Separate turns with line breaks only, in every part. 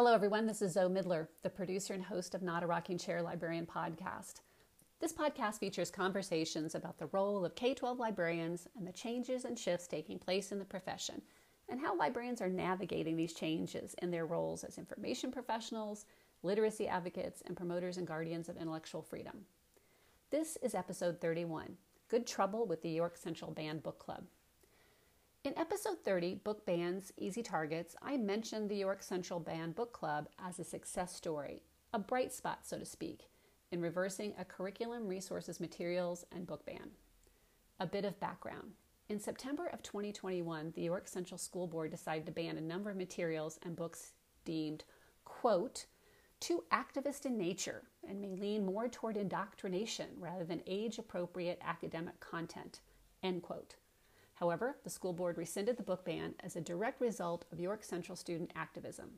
Hello, everyone. This is Zoe Midler, the producer and host of Not a Rocking Chair Librarian podcast. This podcast features conversations about the role of K 12 librarians and the changes and shifts taking place in the profession, and how librarians are navigating these changes in their roles as information professionals, literacy advocates, and promoters and guardians of intellectual freedom. This is episode 31 Good Trouble with the York Central Banned Book Club. In episode 30, Book Bands Easy Targets, I mentioned the York Central Banned Book Club as a success story, a bright spot, so to speak, in reversing a curriculum, resources, materials, and book ban. A bit of background. In September of 2021, the York Central School Board decided to ban a number of materials and books deemed, quote, too activist in nature and may lean more toward indoctrination rather than age appropriate academic content, end quote. However, the school board rescinded the book ban as a direct result of York Central student activism.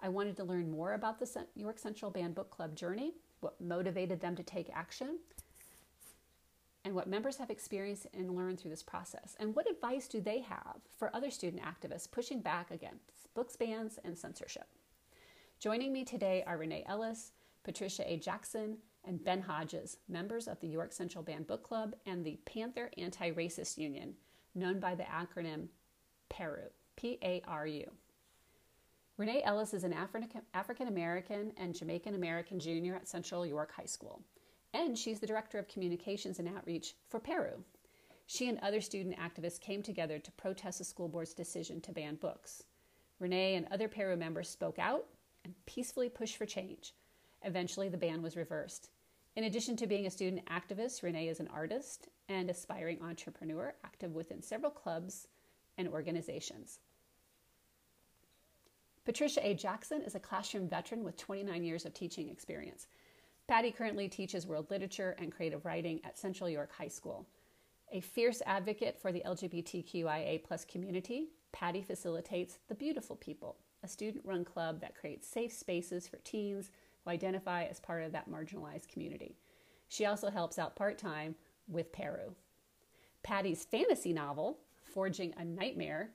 I wanted to learn more about the York Central Banned Book Club journey, what motivated them to take action, and what members have experienced and learned through this process, and what advice do they have for other student activists pushing back against books bans and censorship. Joining me today are Renee Ellis, Patricia A. Jackson, and Ben Hodges, members of the York Central Banned Book Club and the Panther Anti Racist Union, known by the acronym PARU, P A R U. Renee Ellis is an African American and Jamaican American junior at Central York High School, and she's the Director of Communications and Outreach for PARU. She and other student activists came together to protest the school board's decision to ban books. Renee and other PARU members spoke out and peacefully pushed for change. Eventually, the ban was reversed. In addition to being a student activist, Renee is an artist and aspiring entrepreneur active within several clubs and organizations. Patricia A. Jackson is a classroom veteran with 29 years of teaching experience. Patty currently teaches world literature and creative writing at Central York High School. A fierce advocate for the LGBTQIA community, Patty facilitates The Beautiful People, a student run club that creates safe spaces for teens identify as part of that marginalized community. She also helps out part time with PARU. Patty's fantasy novel, Forging a Nightmare,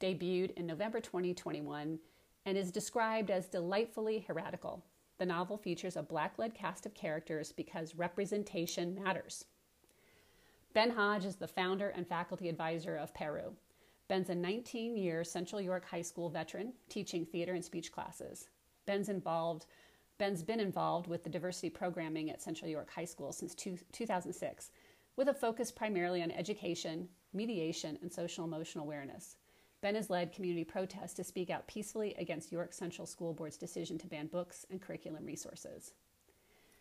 debuted in November 2021 and is described as delightfully heretical. The novel features a black led cast of characters because representation matters. Ben Hodge is the founder and faculty advisor of PARU. Ben's a 19 year Central York High School veteran teaching theater and speech classes. Ben's involved Ben's been involved with the diversity programming at Central York High School since two, 2006, with a focus primarily on education, mediation, and social emotional awareness. Ben has led community protests to speak out peacefully against York Central School Board's decision to ban books and curriculum resources.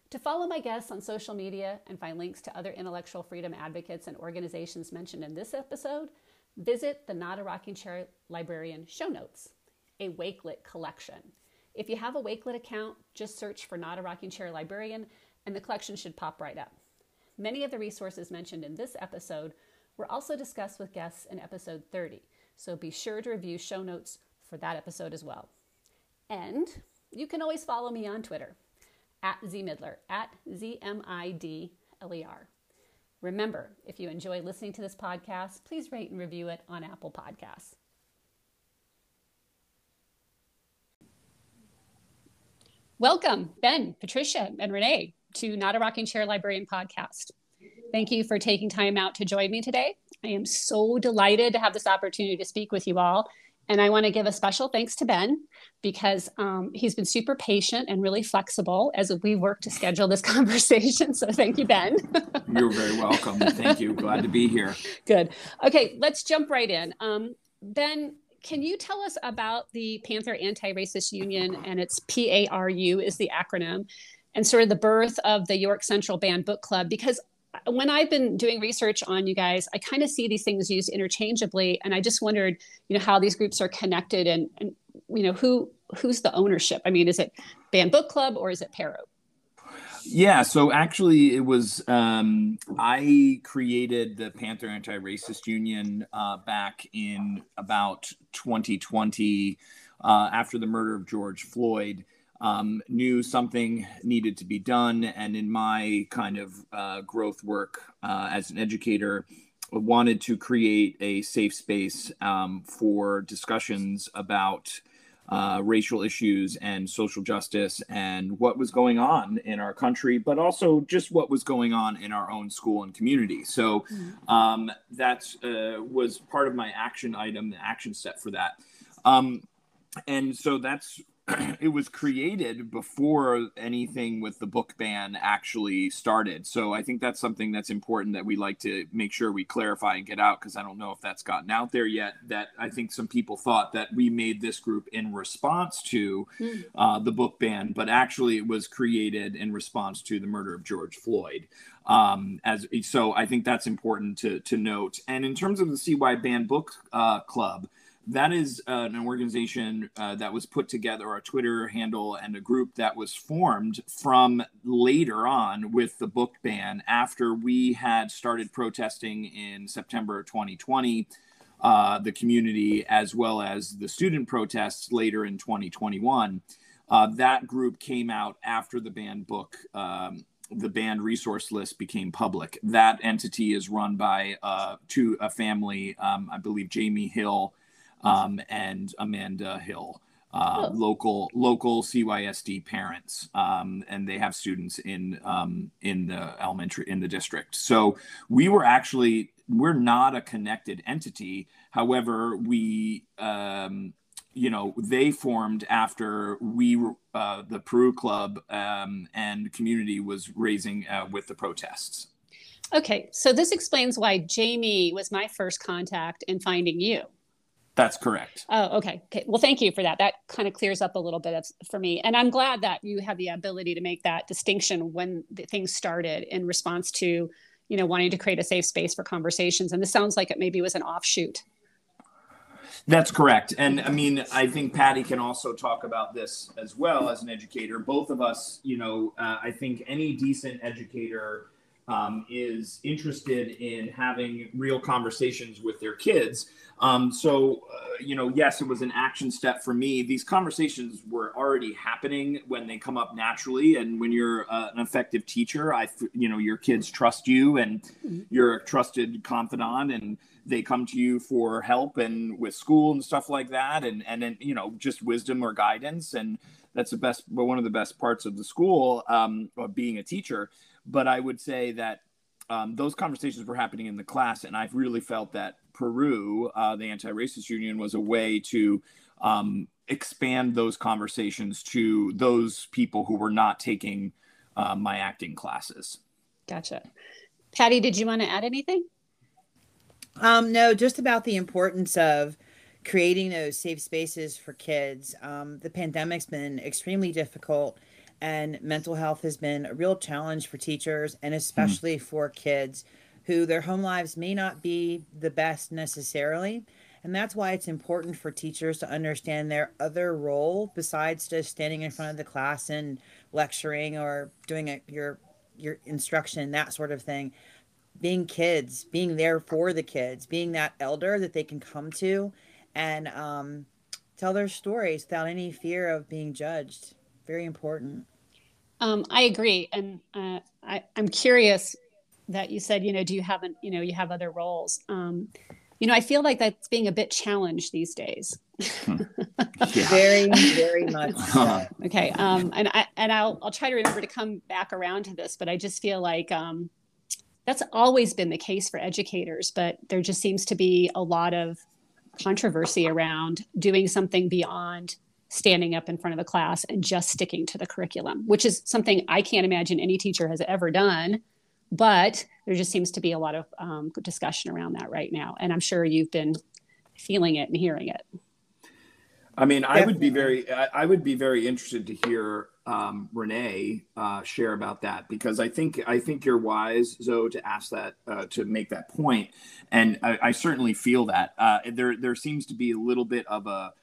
To follow my guests on social media and find links to other intellectual freedom advocates and organizations mentioned in this episode, visit the Not a Rocking Chair Librarian show notes, a Wakelet collection. If you have a Wakelet account, just search for Not a Rocking Chair Librarian and the collection should pop right up. Many of the resources mentioned in this episode were also discussed with guests in episode 30, so be sure to review show notes for that episode as well. And you can always follow me on Twitter at zmidler, at Z-M-I-D-L-E-R. Remember, if you enjoy listening to this podcast, please rate and review it on Apple Podcasts. Welcome, Ben, Patricia, and Renee to Not a Rocking Chair Librarian podcast. Thank you for taking time out to join me today. I am so delighted to have this opportunity to speak with you all. And I want to give a special thanks to Ben because um, he's been super patient and really flexible as we work to schedule this conversation. So thank you, Ben.
You're very welcome. Thank you. Glad to be here.
Good. Okay, let's jump right in. Um, ben, can you tell us about the Panther Anti-Racist Union and its PARU is the acronym, and sort of the birth of the York Central Banned Book Club? Because when I've been doing research on you guys, I kind of see these things used interchangeably, and I just wondered, you know, how these groups are connected, and, and you know, who who's the ownership? I mean, is it Banned Book Club or is it PARU?
Yeah, so actually, it was um, I created the Panther Anti-Racist Union uh, back in about 2020 uh, after the murder of George Floyd. Um, knew something needed to be done, and in my kind of uh, growth work uh, as an educator, wanted to create a safe space um, for discussions about uh, racial issues and social justice and what was going on in our country, but also just what was going on in our own school and community. So mm-hmm. um, that uh, was part of my action item, the action set for that. Um, and so that's it was created before anything with the book ban actually started. So I think that's something that's important that we like to make sure we clarify and get out because I don't know if that's gotten out there yet. That I think some people thought that we made this group in response to hmm. uh, the book ban, but actually it was created in response to the murder of George Floyd. Um, as so, I think that's important to to note. And in terms of the CY Banned Book uh, Club that is uh, an organization uh, that was put together, a Twitter handle and a group that was formed from later on with the book ban after we had started protesting in September 2020. Uh, the community as well as the student protests later in 2021. Uh, that group came out after the banned book, um, the banned resource list became public. That entity is run by uh, to a family, um, I believe Jamie Hill um, and Amanda Hill. Uh, oh. local local CYSD parents, um, and they have students in um, in the elementary in the district. So we were actually we're not a connected entity. However, we um, you know they formed after we uh, the PARU Club um, and community was raising uh, with the protests.
Okay, so this explains why Jamie was my first contact in finding you.
That's correct.
Oh, okay. Okay. Well, thank you for that. That kind of clears up a little bit of, for me. And I'm glad that you have the ability to make that distinction when the things started in response to, you know, wanting to create a safe space for conversations. And this sounds like it maybe was an offshoot.
That's correct. And I mean, I think Patty can also talk about this as well as an educator. Both of us, you know, uh, I think any decent educator um, is interested in having real conversations with their kids. Um, so, uh, you know, yes, it was an action step for me. These conversations were already happening when they come up naturally. And when you're uh, an effective teacher, I, you know, your kids trust you and you're a trusted confidant and they come to you for help and with school and stuff like that. And, and then, you know, just wisdom or guidance. And that's the best, but one of the best parts of the school, um, of being a teacher but I would say that um, those conversations were happening in the class, and I've really felt that PARU, uh, the anti-racist union, was a way to um, expand those conversations to those people who were not taking uh, my acting classes.
Gotcha. Patty, did you want to add anything?
Um, no, just about the importance of creating those safe spaces for kids. Um, the pandemic's been extremely difficult and mental health has been a real challenge for teachers and hmm. especially mm. for kids who their home lives may not be the best necessarily. And that's why it's important for teachers to understand their other role besides just standing in front of the class and lecturing or doing a, your your instruction, that sort of thing. Being kids, being there for the kids, being that elder that they can come to and um, tell their stories without any fear of being judged very important.
Um, I agree, and uh, I, am curious that you said, you know, do you have, an, you know, you have other roles? Um, you know, I feel like that's being a bit challenged these days.
yeah. Very, very much. So.
okay, um, and I and I'll I'll try to remember to come back around to this, but I just feel like um, that's always been the case for educators, but there just seems to be a lot of controversy around doing something beyond standing up in front of a class and just sticking to the curriculum, which is something I can't imagine any teacher has ever done. But there just seems to be a lot of um, discussion around that right now. And I'm sure you've been feeling it and hearing it.
I mean, I would be very, I would be very interested to hear um, Renee uh, share about that because I think I think you're wise, Zoe, to ask that uh, to make that point, and I, I certainly feel that uh, there there seems to be a little bit of a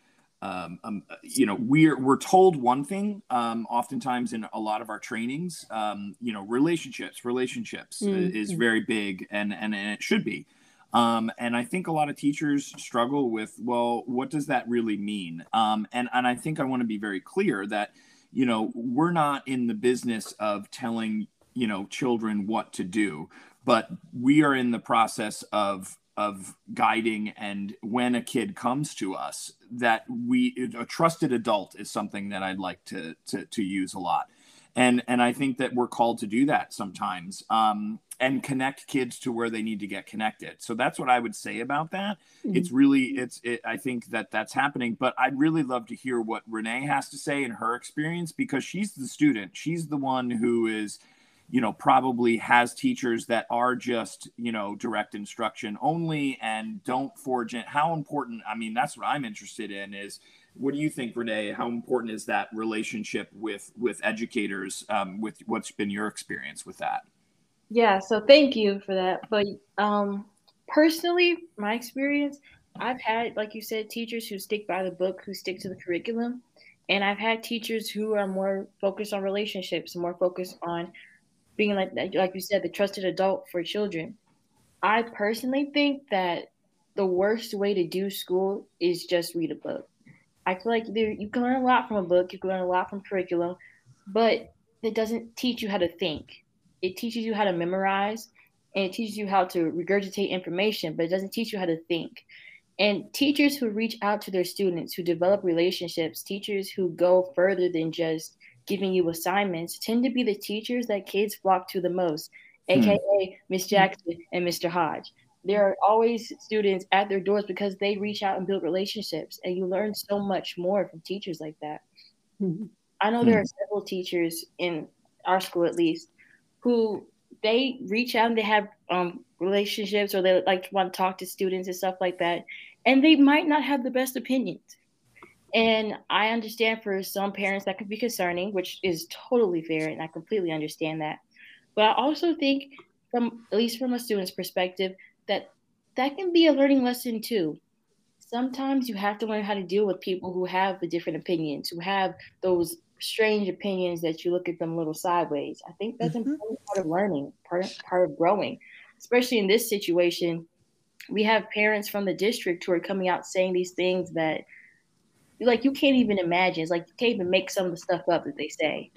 um, um, you know we're we're told one thing um, oftentimes in a lot of our trainings um, you know relationships relationships mm-hmm. is very big and, and and it should be um, and I think a lot of teachers struggle with well what does that really mean um, and and I think I want to be very clear that you know we're not in the business of telling you know children what to do but we are in the process of of guiding and when a kid comes to us that we a trusted adult is something that I'd like to to, to use a lot, and and I think that we're called to do that sometimes, um, and connect kids to where they need to get connected. So that's what I would say about that. Mm-hmm. It's really it's it, I think that that's happening, but I'd really love to hear what Renee has to say in her experience because she's the student, she's the one who is you know probably has teachers that are just you know direct instruction only and don't forge it how important i mean that's what i'm interested in is what do you think renee how important is that relationship with with educators um, with what's been your experience with that?
Yeah so thank you for that but um personally my experience i've had like you said teachers who stick by the book who stick to the curriculum and i've had teachers who are more focused on relationships more focused on being like like you said, the trusted adult for children. I personally think that the worst way to do school is just read a book. I feel like there, you can learn a lot from a book, you can learn a lot from curriculum, but it doesn't teach you how to think. It teaches you how to memorize and it teaches you how to regurgitate information, but it doesn't teach you how to think. And teachers who reach out to their students, who develop relationships, teachers who go further than just giving you assignments tend to be the teachers that kids flock to the most, hmm. aka Miss Jackson and Mr. Hodge. There are always students at their doors because they reach out and build relationships, and you learn so much more from teachers like that. Mm-hmm. I know there are hmm. several teachers in our school, at least, who they reach out and they have um, relationships or they like want to talk to students and stuff like that, and they might not have the best opinions and I understand for some parents that could be concerning, which is totally fair, and I completely understand that. But I also think, from at least from a student's perspective, that that can be a learning lesson too. Sometimes you have to learn how to deal with people who have the different opinions, who have those strange opinions that you look at them a little sideways. I think that's mm-hmm. important part of learning, part of, part of growing, especially in this situation. We have parents from the district who are coming out saying these things that like you can't even imagine. It's like you can't even make some of the stuff up that they say.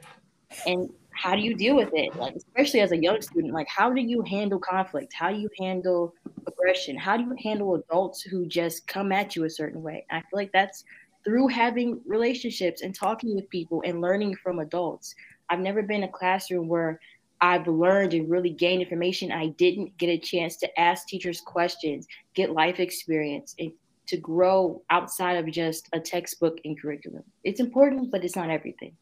And how do you deal with it? Like especially as a young student, like how do you handle conflict? How do you handle aggression? How do you handle adults who just come at you a certain way? I feel like that's through having relationships and talking with people and learning from adults. I've never been in a classroom where I've learned and really gained information. I didn't get a chance to ask teachers questions, get life experience, and to grow outside of just a textbook and curriculum. It's important, but it's not everything.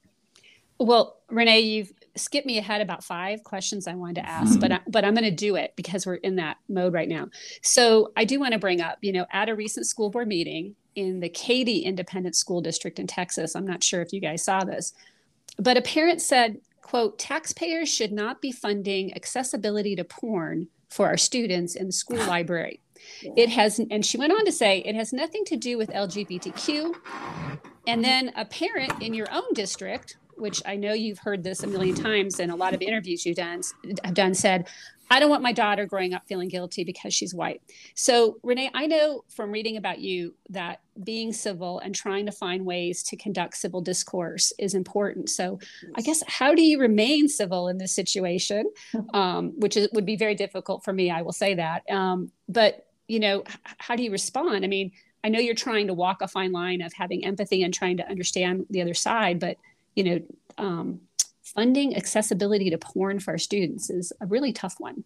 Well, Renee, you've skipped me ahead about five questions I wanted to ask, mm-hmm. but I, but I'm going to do it because we're in that mode right now. So I do want to bring up, you know, at a recent school board meeting in the Katy Independent School District in Texas. I'm not sure if you guys saw this, but a parent said, "quote Taxpayers should not be funding accessibility to porn for our students in the school library." It has, and she went on to say, it has nothing to do with LGBTQ. And then a parent in your own district, which I know you've heard this a million times in a lot of interviews you've done, have done, said, I don't want my daughter growing up feeling guilty because she's white. So, Renee, I know from reading about you that being civil and trying to find ways to conduct civil discourse is important. So, I guess how do you remain civil in this situation, um, which is, would be very difficult for me. I will say that. Um, but you know, how do you respond? I mean, I know you're trying to walk a fine line of having empathy and trying to understand the other side, but you know, um, funding accessibility to porn for our students is a really tough one.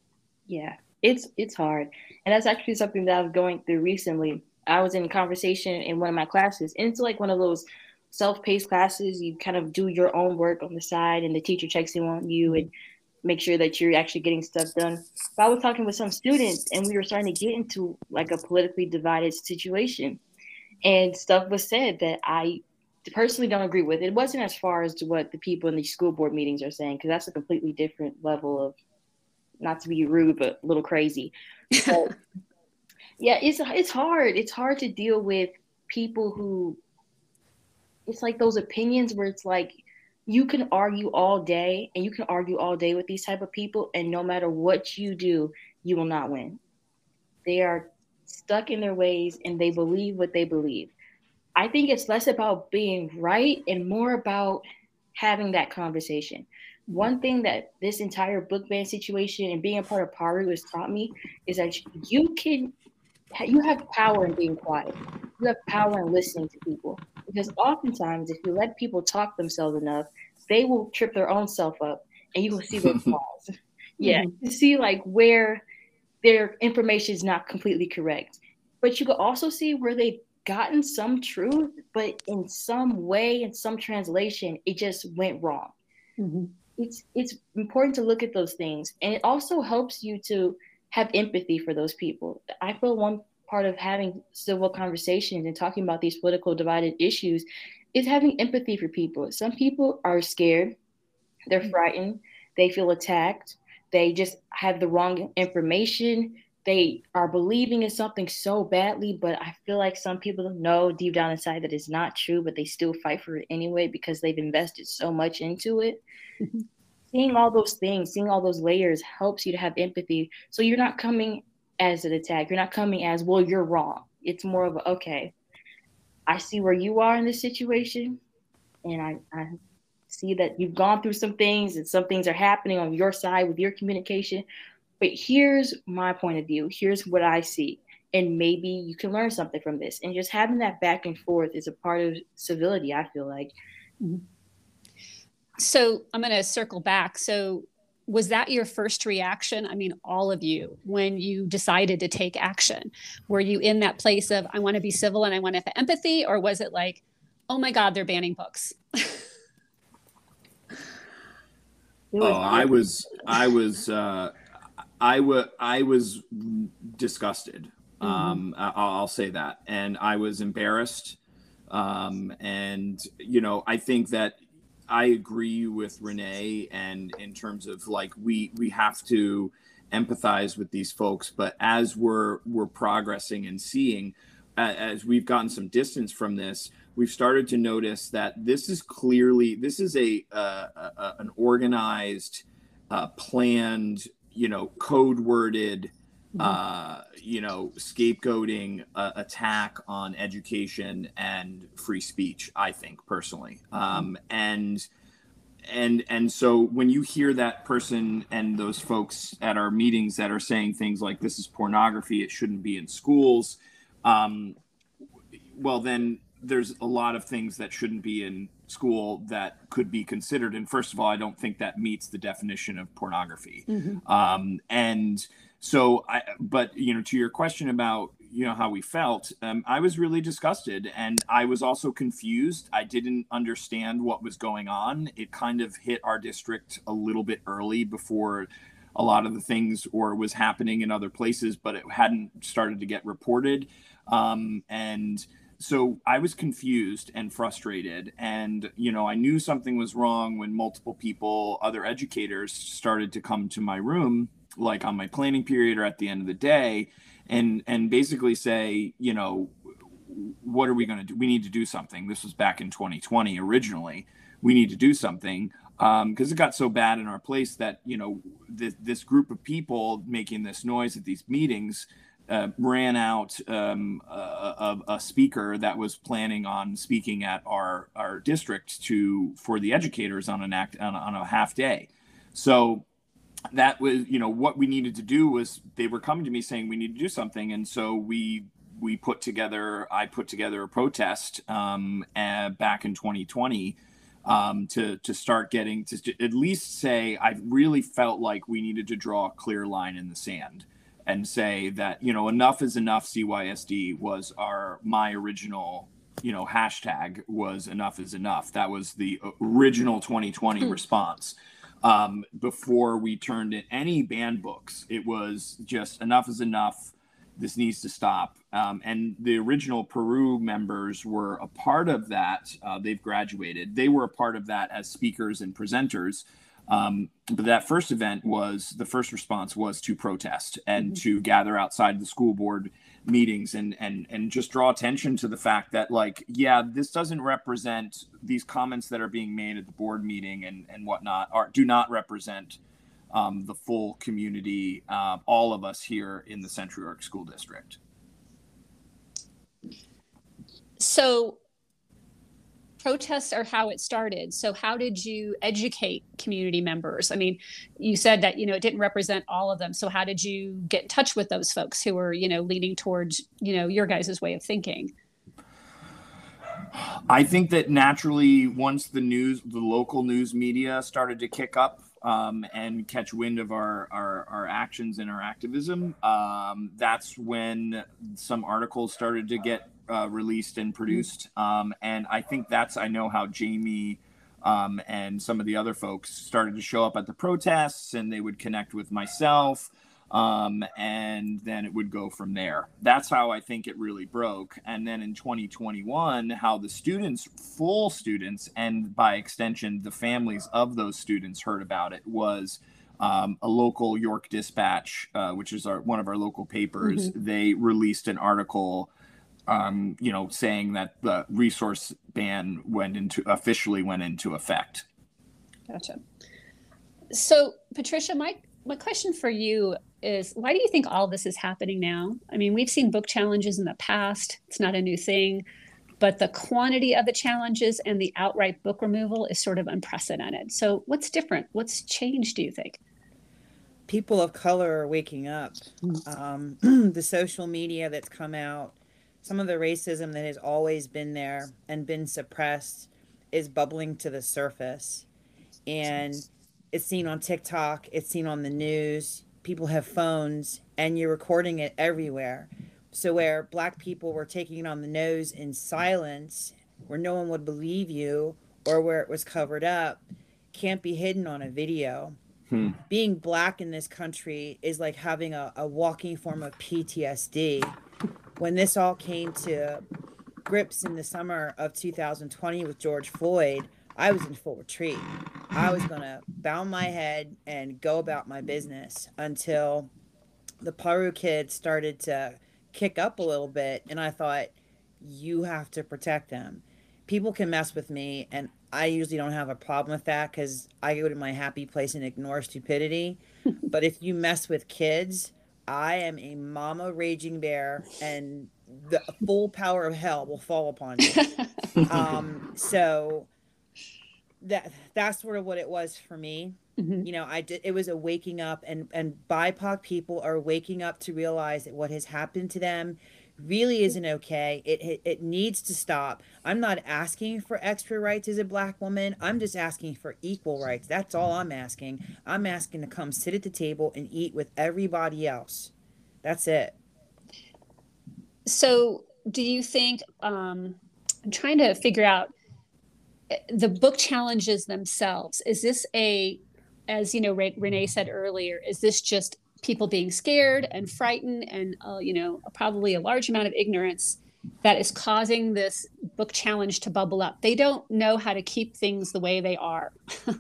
Yeah, it's it's hard, and that's actually something that I was going through recently. I was in conversation in one of my classes, and it's like one of those self-paced classes. You kind of do your own work on the side, and the teacher checks in on you, and make sure that you're actually getting stuff done. But I was talking with some students and we were starting to get into like a politically divided situation. And stuff was said that I personally don't agree with. It wasn't as far as to what the people in the school board meetings are saying, because that's a completely different level of not to be rude, but a little crazy. But yeah, it's it's hard. It's hard to deal with people who it's like those opinions where it's like you can argue all day and you can argue all day with these type of people and no matter what you do you will not win. They are stuck in their ways and they believe what they believe. I think it's less about being right and more about having that conversation. One thing that this entire book ban situation and being a part of Paru has taught me is that you can you have power in being quiet you have power in listening to people because oftentimes if you let people talk themselves enough, they will trip their own self up and you will see their flaws. yeah, mm-hmm. you see like where their information is not completely correct. But you could also see where they've gotten some truth, but in some way, in some translation, it just went wrong. Mm-hmm. It's it's important to look at those things, and it also helps you to have empathy for those people. I feel one part of having civil conversations and talking about these political divided issues is having empathy for people. Some people are scared, they're mm-hmm. frightened, they feel attacked, they just have the wrong information. They are believing in something so badly, but I feel like some people know deep down inside that it's not true, but they still fight for it anyway because they've invested so much into it. Mm-hmm. Seeing all those things, seeing all those layers helps you to have empathy. So you're not coming as an attack. You're not coming as, well, you're wrong. It's more of a, okay, I see where you are in this situation. And I, I see that you've gone through some things and some things are happening on your side with your communication. But here's my point of view. Here's what I see. And maybe you can learn something from this. And just having that back and forth is a part of civility, I feel like. Mm-hmm.
So I'm going to circle back. So, was that your first reaction? I mean, all of you, when you decided to take action, were you in that place of, I want to be civil and I want to have empathy? Or was it like, oh my God, they're banning books?
oh, I was, I was, uh, I was, I was disgusted. Mm-hmm. Um, I- I'll say that, and I was embarrassed. Um, and you know, I think that I agree with Renee, and in terms of like we we have to empathize with these folks, but as we're we're progressing and seeing, uh, as we've gotten some distance from this, we've started to notice that this is clearly this is a, uh, a an organized, uh, planned, you know, code worded. Uh, you know, scapegoating uh, attack on education and free speech. I think personally, mm-hmm. um, and and and so when you hear that person and those folks at our meetings that are saying things like this is pornography it shouldn't be in schools um, well then there's a lot of things that shouldn't be in school that could be considered. And first of all, I don't think that meets the definition of pornography. Mm-hmm. Um, and so, I, but you know, to your question about you know how we felt, um, I was really disgusted, and I was also confused. I didn't understand what was going on. It kind of hit our district a little bit early before a lot of the things or was happening in other places, but it hadn't started to get reported. Um, and so I was confused and frustrated. And, you know, I knew something was wrong when multiple people, other educators, started to come to my room, like on my planning period or at the end of the day, and and basically say, you know, what are we going to do? We need to do something. This was back in 2020 originally. We need to do something because um, it got so bad in our place that you know this, this group of people making this noise at these meetings uh, ran out um, a, a, speaker that was planning on speaking at our our district to for the educators on an act on on a half day. So that was you know what we needed to do was they were coming to me saying we need to do something, and so we we put together I put together a protest um, uh, back in 2020 um, to to start getting to at least say I really felt like we needed to draw a clear line in the sand and say that you know enough is enough cysd was our my original you know hashtag was enough is enough. That was the original 2020 hmm. response um, before we turned in any banned books. It was just enough is enough. This needs to stop. Um, and the original PARU members were a part of that. Uh, they've graduated. They were a part of that as speakers and presenters. Um, but that first event was the first response was to protest and mm-hmm. to gather outside the school board meetings and and and just draw attention to the fact that like yeah this doesn't represent these comments that are being made at the board meeting and and whatnot are do not represent um, the full community uh, all of us here in the central york school district.
So protests are how it started. So how did you educate community members? I mean you said that you know it didn't represent all of them. So how did you get in touch with those folks who were you know leaning towards you know your guys' way of thinking?
I think that naturally, once the news, the local news media started to kick up um, and catch wind of our, our, our actions and our activism, um, that's when some articles started to get uh, released and produced. Um, and I think that's, I know how Jamie um, and some of the other folks started to show up at the protests and they would connect with myself um, and then it would go from there. That's how I think it really broke. And then in 2021, how the students, full students, and by extension, the families of those students heard about it was um, a local York Dispatch, uh, which is our one of our local papers. Mm-hmm. They released an article. Um, you know, saying that the resource ban went into officially went into effect.
Gotcha. So, Patricia, my my question for you is why do you think all this is happening now? I mean, we've seen book challenges in the past, it's not a new thing, but the quantity of the challenges and the outright book removal is sort of unprecedented. So, what's different? What's changed, do you think?
People of color are waking up. Um, the social media that's come out, some of the racism that has always been there and been suppressed is bubbling to the surface. And it's seen on TikTok, it's seen on the news people have phones and you're recording it everywhere. So where black people were taking it on the nose in silence, where no one would believe you, or where it was covered up, can't be hidden on a video. Hmm. Being black in this country is like having a, a walking form of PTSD. When this all came to grips in the summer of 2020 with George Floyd, I was in full retreat. I was going to bow my head and go about my business until the Paru kids started to kick up a little bit. And I thought, you have to protect them. People can mess with me, and I usually don't have a problem with that because I go to my happy place and ignore stupidity. but if you mess with kids, I am a mama raging bear, and the full power of hell will fall upon you. um, so that that's sort of what it was for me. Mm-hmm. You know, I did it was a waking up and and BIPOC people are waking up to realize that what has happened to them really isn't okay. It, it it needs to stop. I'm not asking for extra rights as a black woman. I'm just asking for equal rights. That's all I'm asking. I'm asking to come sit at the table and eat with everybody else. That's it.
So, do you think um I'm trying to figure out the book challenges themselves is this a as you know renee said earlier is this just people being scared and frightened and uh, you know probably a large amount of ignorance that is causing this book challenge to bubble up. They don't know how to keep things the way they are.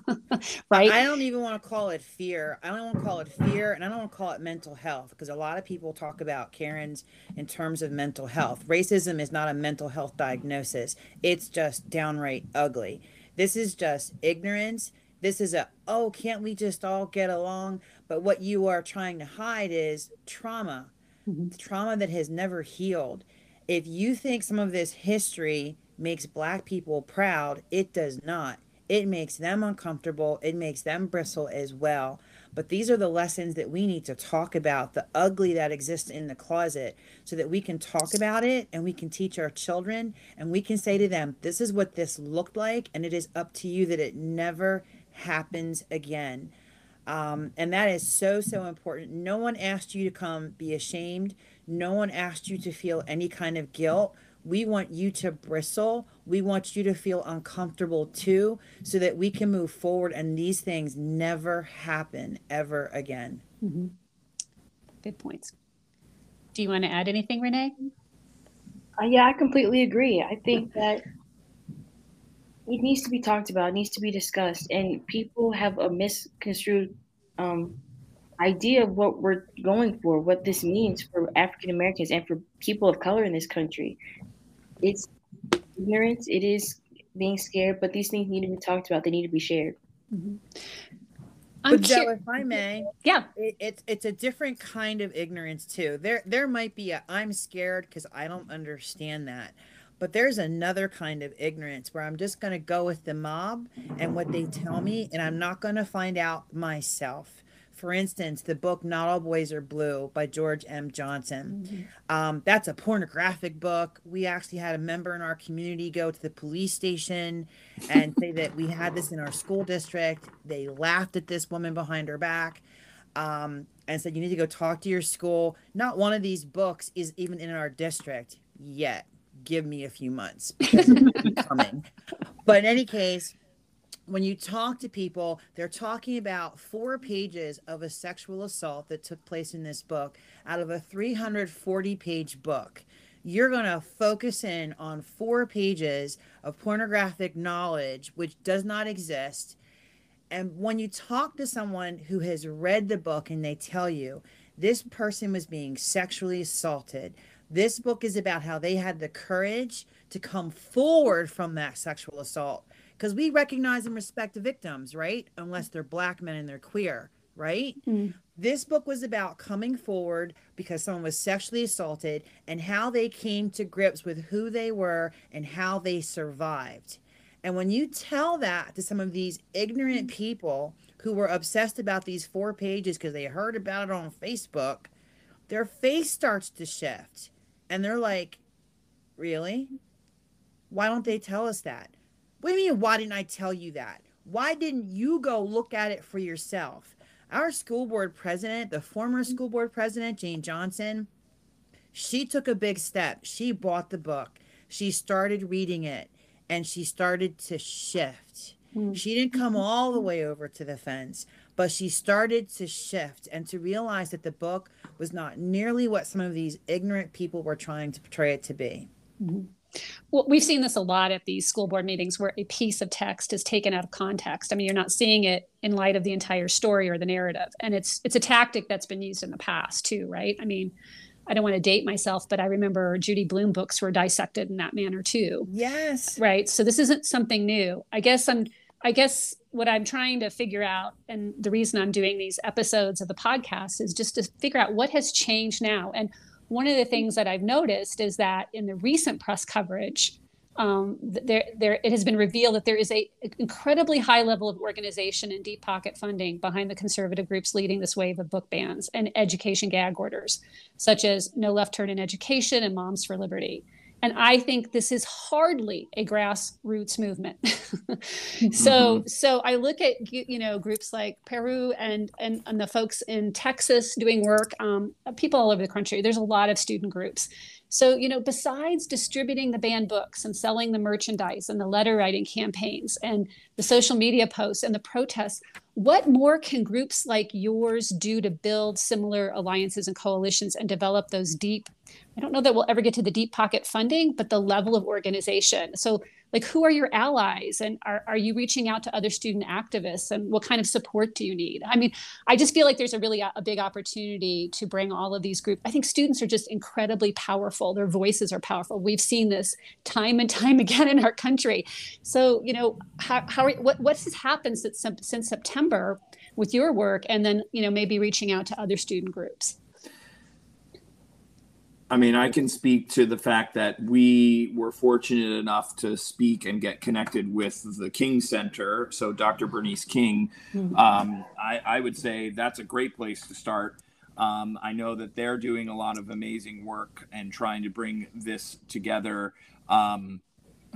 right?
I don't even want to call it fear. I don't want to call it fear and I don't want to call it mental health because a lot of people talk about Karens in terms of mental health. Racism is not a mental health diagnosis. It's just downright ugly. This is just ignorance. This is a oh, can't we just all get along? But what you are trying to hide is trauma. Mm-hmm. Trauma that has never healed if you think some of this history makes black people proud, it does not. It makes them uncomfortable. It makes them bristle as well. But these are the lessons that we need to talk about the ugly that exists in the closet so that we can talk about it and we can teach our children and we can say to them, this is what this looked like. And it is up to you that it never happens again. Um, and that is so, so important. No one asked you to come be ashamed. No one asked you to feel any kind of guilt. We want you to bristle. We want you to feel uncomfortable too, so that we can move forward and these things never happen ever again. Mm-hmm.
Good points. Do you want to add anything, Renee?
Uh, yeah, I completely agree. I think that it needs to be talked about, it needs to be discussed, and people have a misconstrued um, idea of what we're going for, what this means for African Americans and for people of color in this country. It's ignorance, it is being scared, but these things need to be talked about. They need to be shared. Mm-hmm.
But Zoe, if I may,
yeah,
it, it's it's a different kind of ignorance too. There there might be a I'm scared because I don't understand that, but there's another kind of ignorance where I'm just going to go with the mob and what they tell me, and I'm not going to find out myself for instance, the book Not All Boys Are Blue by George M. Johnson. Mm-hmm. Um, that's a pornographic book. We actually had a member in our community go to the police station and say that we had this in our school district. They laughed at this woman behind her back um, and said, You need to go talk to your school. Not one of these books is even in our district yet. Give me a few months because it's coming. But in any case, when you talk to people, they're talking about four pages of a sexual assault that took place in this book out of a 340 page book. You're going to focus in on four pages of pornographic knowledge, which does not exist. And when you talk to someone who has read the book and they tell you this person was being sexually assaulted, this book is about how they had the courage to come forward from that sexual assault because we recognize and respect the victims, right? Unless they're black men and they're queer, right? Mm. This book was about coming forward because someone was sexually assaulted and how they came to grips with who they were and how they survived. And when you tell that to some of these ignorant people who were obsessed about these four pages because they heard about it on Facebook, their face starts to shift. And they're like, Really? Why don't they tell us that? What do you mean, why didn't I tell you that? Why didn't you go look at it for yourself? Our school board president, the former school board president, Jane Johnson, she took a big step. She bought the book, she started reading it, and she started to shift. Mm. She didn't come all the way over to the fence, but she started to shift and to realize that the book was not nearly what some of these ignorant people were trying to portray it to be. Mm-hmm.
Well, we've seen this a lot at these school board meetings where a piece of text is taken out of context. I mean, you're not seeing it in light of the entire story or the narrative, and it's it's a tactic that's been used in the past too, right? I mean, I don't want to date myself, but I remember Judy Blume books were dissected in that manner too.
Yes.
Right. So this isn't something new. I guess I'm I guess what I'm trying to figure out, and the reason I'm doing these episodes of the podcast is just to figure out what has changed now. And one of the things that I've noticed is that in the recent press coverage, um, there, there, it has been revealed that there is a incredibly high level of organization and deep pocket funding behind the conservative groups leading this wave of book bans and education gag orders, such as No Left Turn in Education and Moms for Liberty. And I think this is hardly a grassroots movement. so, mm-hmm. so I look at you know groups like Peru and, and and the folks in Texas doing work. Um, people all over the country. There's a lot of student groups. So, you know, besides distributing the banned books and selling the merchandise and the letter writing campaigns and the social media posts and the protests, what more can groups like yours do to build similar alliances and coalitions and develop those deep I don't know that we'll ever get to the deep pocket funding, but the level of organization. So, like, who are your allies? And are, are you reaching out to other student activists? And what kind of support do you need? I mean, I just feel like there's a really a, a big opportunity to bring all of these groups. I think students are just incredibly powerful. Their voices are powerful. We've seen this time and time again in our country. So, you know, how, how are, what, what has happened since, since September with your work? And then, you know, maybe reaching out to other student groups?
I mean, I can speak to the fact that we were fortunate enough to speak and get connected with the King Center. So, Dr. Bernice King, mm-hmm. um, I, I, would say that's a great place to start. Um, I know that they're doing a lot of amazing work and trying to bring this together. Um,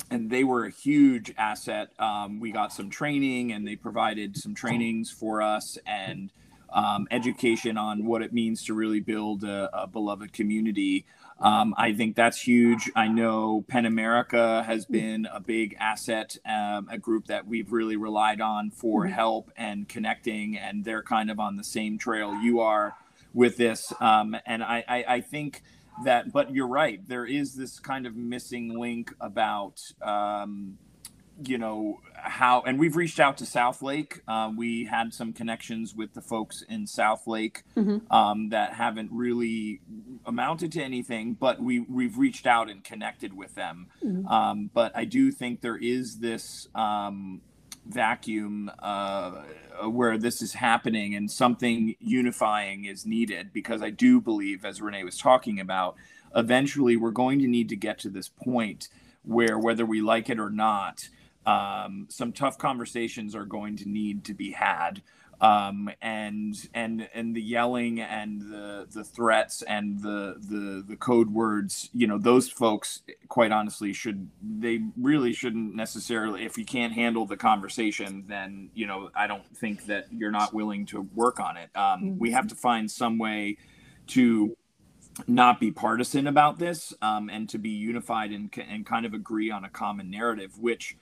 and they were a huge asset. Um, we got some training, and they provided some trainings for us and um, education on what it means to really build a, a beloved community. Um, I think that's huge. I know PEN America has been a big asset, um, a group that we've really relied on for mm-hmm. help and connecting, and they're kind of on the same trail you are with this. Um, and I, I, I, think that, but you're right, there is this kind of missing link about um, you know how and we've reached out to south lake uh, we had some connections with the folks in south lake mm-hmm. um, that haven't really amounted to anything but we we've reached out and connected with them mm-hmm. um, but i do think there is this um, vacuum uh, where this is happening and something unifying is needed because i do believe as renee was talking about eventually we're going to need to get to this point where whether we like it or not um, some tough conversations are going to need to be had um, and and and the yelling and the the threats and the the the code words you know those folks quite honestly should they really shouldn't necessarily if you can't handle the conversation then you know i don't think that you're not willing to work on it. Um, we have to find some way to not be partisan about this um, and to be unified and, and kind of agree on a common narrative which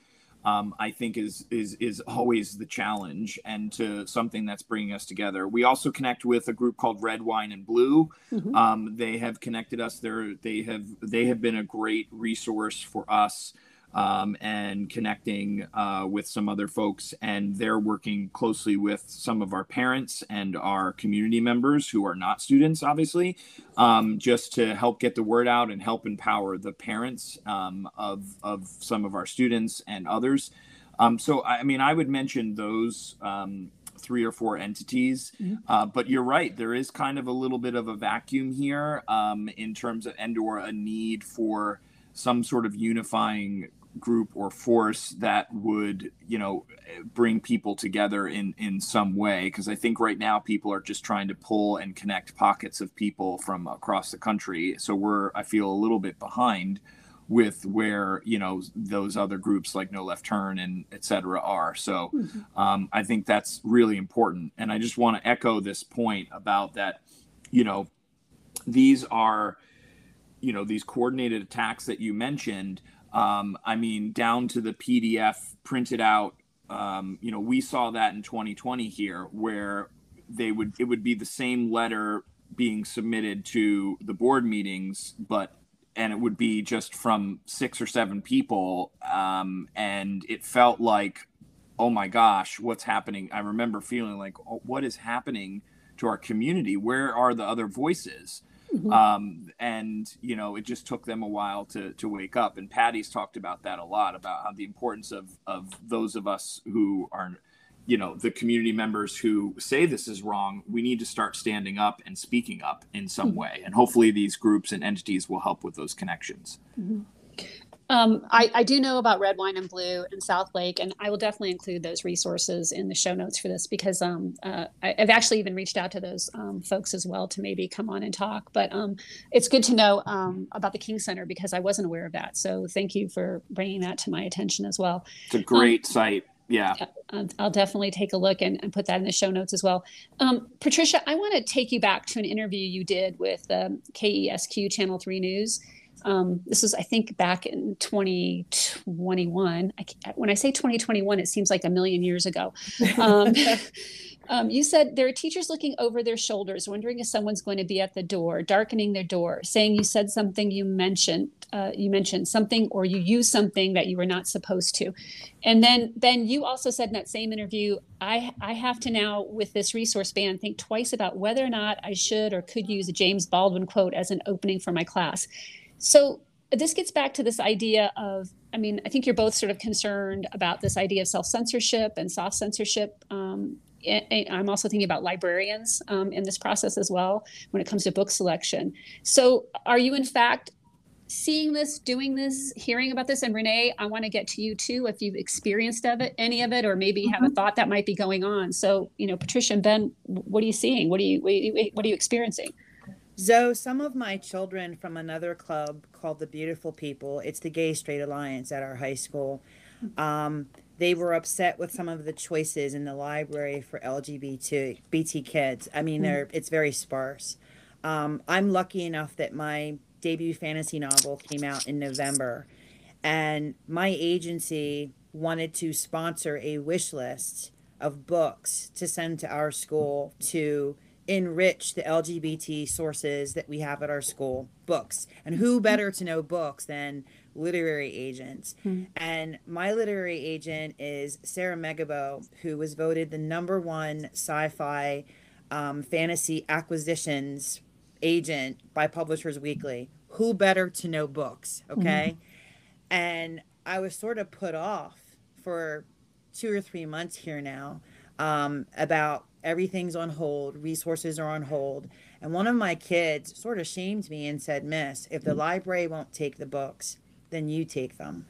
um, I think is is is always the challenge and to something that's bringing us together. We also connect with a group called Red Wine and Blue. Mm-hmm. Um, they have connected us. They're, they have they have been a great resource for us um, and connecting uh, with some other folks. And they're working closely with some of our parents and our community members who are not students, obviously, um, just to help get the word out and help empower the parents um, of, of some of our students and others. Um, so, I mean, I would mention those um, three or four entities. Mm-hmm. Uh, but you're right, there is kind of a little bit of a vacuum here um, in terms of and or a need for some sort of unifying group or force that would you know bring people together in in some way. Because i think right now people are just trying to pull and connect pockets of people from across the country. So we're i feel a little bit behind with where you know those other groups like no left turn and et cetera are. So mm-hmm. um, i think that's really important. And i just want to echo this point about that you know these are you know these coordinated attacks that you mentioned um, I mean, down to the PDF printed out. Um, you know, we saw that in 2020 here, where they would it would be the same letter being submitted to the board meetings, but and it would be just from six or seven people, um, and it felt like, oh my gosh, what's happening? I remember feeling like, oh, what is happening to our community? Where are the other voices? Mm-hmm. Um, and you know, it just took them a while to to wake up. And Patty's talked about that a lot about how the importance of of those of us who are, you know, the community members who say this is wrong. We need to start standing up and speaking up in some mm-hmm. way. And hopefully, these groups and entities will help with those connections.
Mm-hmm. Um, I, I, do know about red wine and blue and Southlake, and I will definitely include those resources in the show notes for this because um, uh, I, have actually even reached out to those um, folks as well to maybe come on and talk. But um, it's good to know um, about the King Center because I wasn't aware of that. So thank you for bringing that to my attention as well.
It's a great um, site. Yeah.
I'll definitely take a look and, and, put that in the show notes as well. Patricia, I want to take you back to an interview you did with the KESQ Channel 3 News um, this was, I think, back in 2021. I, when I say 2021, it seems like a million years ago. Um, um, you said there are teachers looking over their shoulders, wondering if someone's going to be at the door, darkening their door, saying you said something you mentioned, uh, you mentioned something, or you used something that you were not supposed to. And then, Ben, you also said in that same interview, I, I have to now, with this resource ban, think twice about whether or not I should or could use a James Baldwin quote as an opening for my class. So this gets back to this idea of i mean i think you're both sort of concerned about this idea of self-censorship and soft censorship um, i'm also thinking about librarians um, in this process as well when it comes to book selection so are you in fact seeing this doing this hearing about this and renee i want to get to you too if you've experienced of it any of it or maybe mm-hmm. have a mm-hmm. thought that might be going on so you know patricia and ben what are you seeing what are you what are you, what are you experiencing
so, some of my children from another club called the Beautiful People, it's the Gay Straight Alliance at our high school, um, they were upset with some of the choices in the library for LGBT BT kids. I mean, they're it's very sparse. Um, I'm lucky enough that my debut fantasy novel came out in November, and my agency wanted to sponsor a wish list of books to send to our school to enrich the LGBT sources that we have at our school, books. And who better to know books than literary agents? Mm-hmm. And my literary agent is Sara Megibow, who was voted the number one sci fi um, fantasy acquisitions agent by Publishers Weekly. Who better to know books? Okay. Mm-hmm. And I was sort of put off for two or three months here now um, about everything's on hold, resources are on hold. And one of my kids sort of shamed me and said, Miss, if the library won't take the books, then you take them.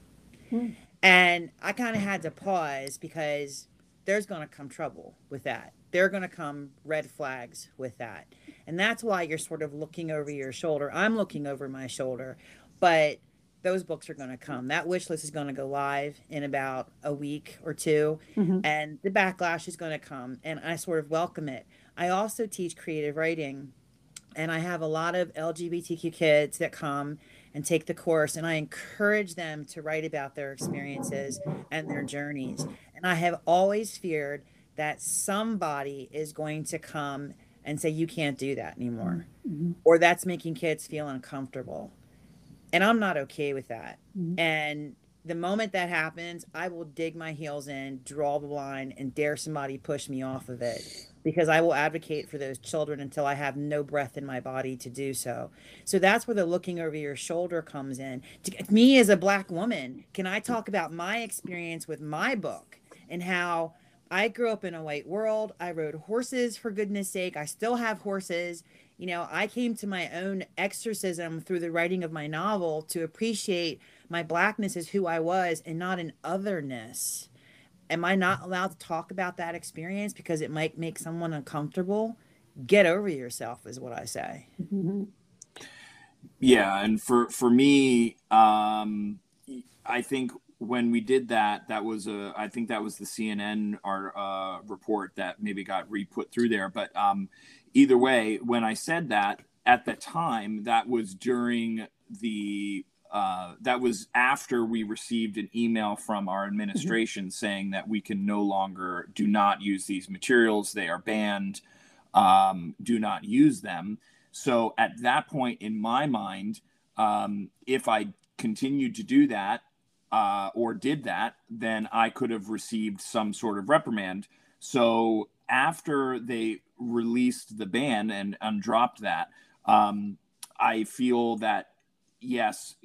Hmm. And I kind of had to pause because there's going to come trouble with that. they're going to come red flags with that. And that's why you're sort of looking over your shoulder. I'm looking over my shoulder, but those books are going to come. That wish list is going to go live in about a week or 2 mm-hmm. and the backlash is going to come. And I sort of welcome it. I also teach creative writing, and I have a lot of LGBTQ kids that come and take the course, and I encourage them to write about their experiences and their journeys. And I have always feared that somebody is going to come and say, You can't do that anymore, mm-hmm. or that's making kids feel uncomfortable and I'm not okay with that. Mm-hmm. And the moment that happens, I will dig my heels in, draw the line, and dare somebody push me off of it because I will advocate for those children until I have no breath in my body to do so. So that's where the looking over your shoulder comes in. To, me as a black woman, can I talk about my experience with my book and how I grew up in a white world? I rode horses for goodness sake. I still have horses you know, I came to my own exorcism through the writing of my novel to appreciate my blackness as who I was and not an otherness. Am I not allowed to talk about that experience because it might make someone uncomfortable? Get over yourself is what I say.
Yeah, and for for me, um, I think when we did that, that was a I think that was the CNN our uh, report that maybe got re put through there, but um, either way, when I said that at the time, that was during the uh, that was after we received an email from our administration mm-hmm. saying that we can no longer do not use these materials; they are banned. Um, do not use them. So at that point, in my mind, um, if I continued to do that uh, or did that, then I could have received some sort of reprimand. So after they released the ban and undropped that, um, I feel that yes,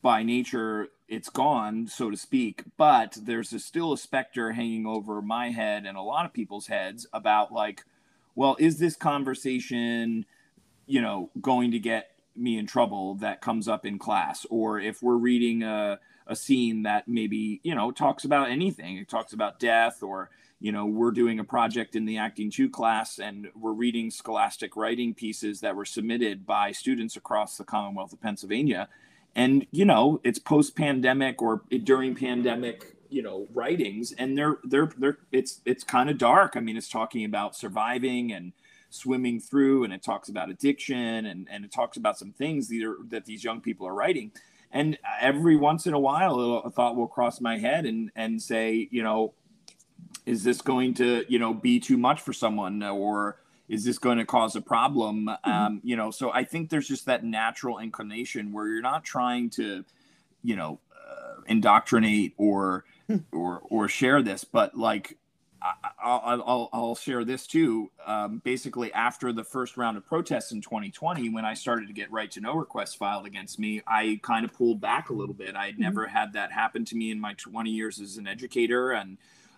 by nature it's gone, so to speak, but there's a, still a specter hanging over my head and a lot of people's heads about like, well, is this conversation, you know, going to get me in trouble that comes up in class, or if we're reading a a scene that maybe you know talks about anything, it talks about death or you know we're doing a project in the acting 2 class and we're reading scholastic writing pieces that were submitted by students across the commonwealth of pennsylvania. And you know it's post pandemic or during pandemic you know writings and they're they're they're it's it's kind of dark. I mean it's talking about surviving and swimming through and it talks about addiction and and it talks about some things that are that these young people are writing. And every once in a while a thought will cross my head and and say you know is this going to you know be too much for someone or is this going to cause a problem mm-hmm. um, you know so i think there's just that natural inclination where you're not trying to you know uh, indoctrinate or hmm. or or share this but like I'll, I'll, I'll share this too. Um, basically, after the first round of protests in 2020, when I started to get right to know requests filed against me, I kind of pulled back a little bit. I had mm-hmm. never had that happen to me in my 20 years as an educator. And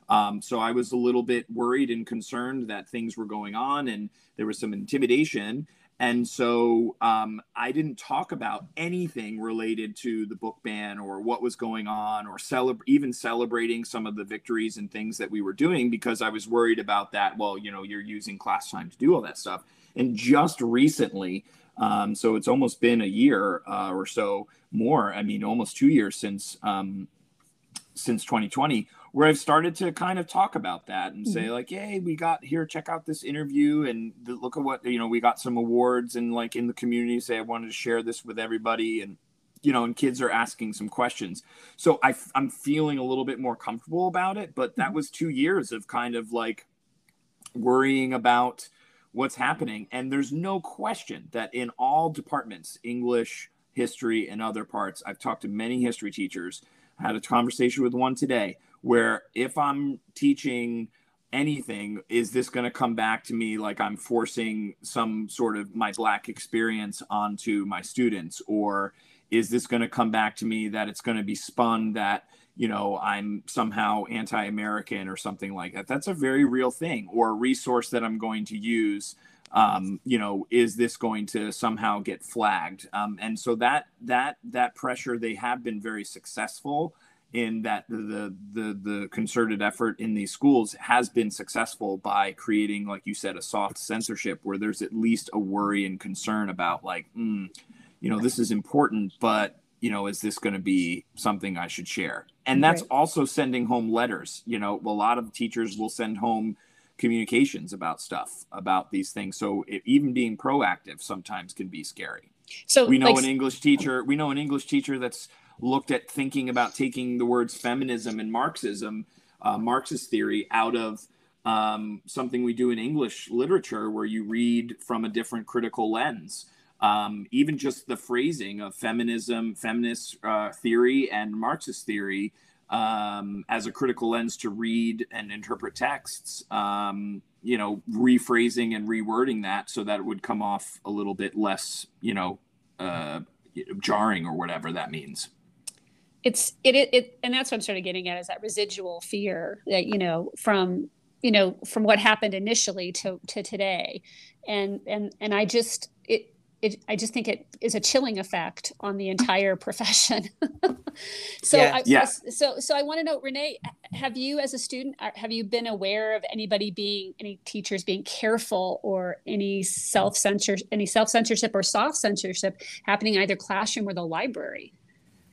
um, so I was a little bit worried and concerned that things were going on and there was some intimidation. And so um, I didn't talk about anything related to the book ban or what was going on or even celebrating some of the victories and things that we were doing because I was worried about that. Well, you know, you're using class time to do all that stuff. And just recently, um, so it's almost been a year uh, or so more. I mean, almost two years since um, since 2020 where I've started to kind of talk about that and say mm-hmm. like, "Hey, we got here. Check out this interview and the, look at what you know. We got some awards and like in the community. Say I wanted to share this with everybody and you know, and kids are asking some questions. So I, I'm feeling a little bit more comfortable about it. But that mm-hmm. was two years of kind of like worrying about what's happening. And there's no question that in all departments, English, history, and other parts, I've talked to many history teachers. I had a conversation with one today where if I'm teaching anything, is this going to come back to me like I'm forcing some sort of my black experience onto my students? Or is this going to come back to me that it's going to be spun that, you know, I'm somehow anti American or something like that? That's a very real thing, or a resource that I'm going to use. Um, you know, is this going to somehow get flagged? Um, and so that that that pressure, they have been very successful in that the, the the concerted effort in these schools has been successful by creating like you said a soft censorship where there's at least a worry and concern about like mm, you know this is important but you know is this going to be something i should share? And that's right. also sending home letters. You know a lot of teachers will send home communications about stuff about these things. So it, even being proactive sometimes can be scary. So we know like, an english teacher we know an english teacher that's looked at thinking about taking the words feminism and marxism uh, marxist theory out of um, something we do in english literature where you read from a different critical lens um, even just the phrasing of feminism feminist uh, theory and marxist theory um, as a critical lens to read and interpret texts. Um, you know, rephrasing and rewording that so that it would come off a little bit less, you know, uh, jarring or whatever that means.
It's it, it it and that's what I'm sort of getting at is that residual fear that you know from you know from what happened initially to to today, and and and I just it it, I just think it is a chilling effect on the entire profession. so, yeah. I, yeah. so, so I want to know, Renee, have you, as a student, uh, have you been aware of anybody being, any teachers being careful, or any self censor, any self censorship or soft censorship happening either classroom or the library?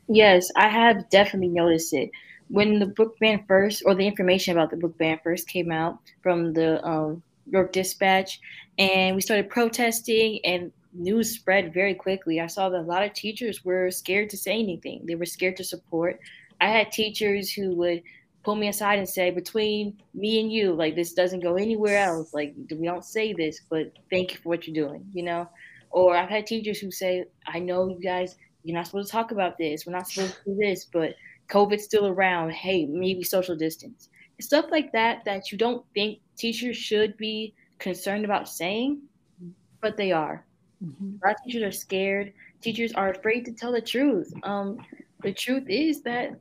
Yes, I have definitely noticed it. When the book ban first, or the information about the book ban first came out from the um, York Dispatch, and we started protesting, and news spread very quickly. I saw that a lot of teachers were scared to say anything. They were scared to support. I had teachers who would pull me aside and say, between me and you, like this doesn't go anywhere else. Like we don't say this, but thank you for what you're doing, you know? Or I've had teachers who say, I know you guys, you're not supposed to talk about this. We're not supposed to do this, but COVID's still around. Hey, maybe social distance. Stuff like that that you don't think teachers should be concerned about saying, but they are. Mm-hmm. A lot of teachers are scared. Teachers are afraid to tell the truth. Um, the truth is that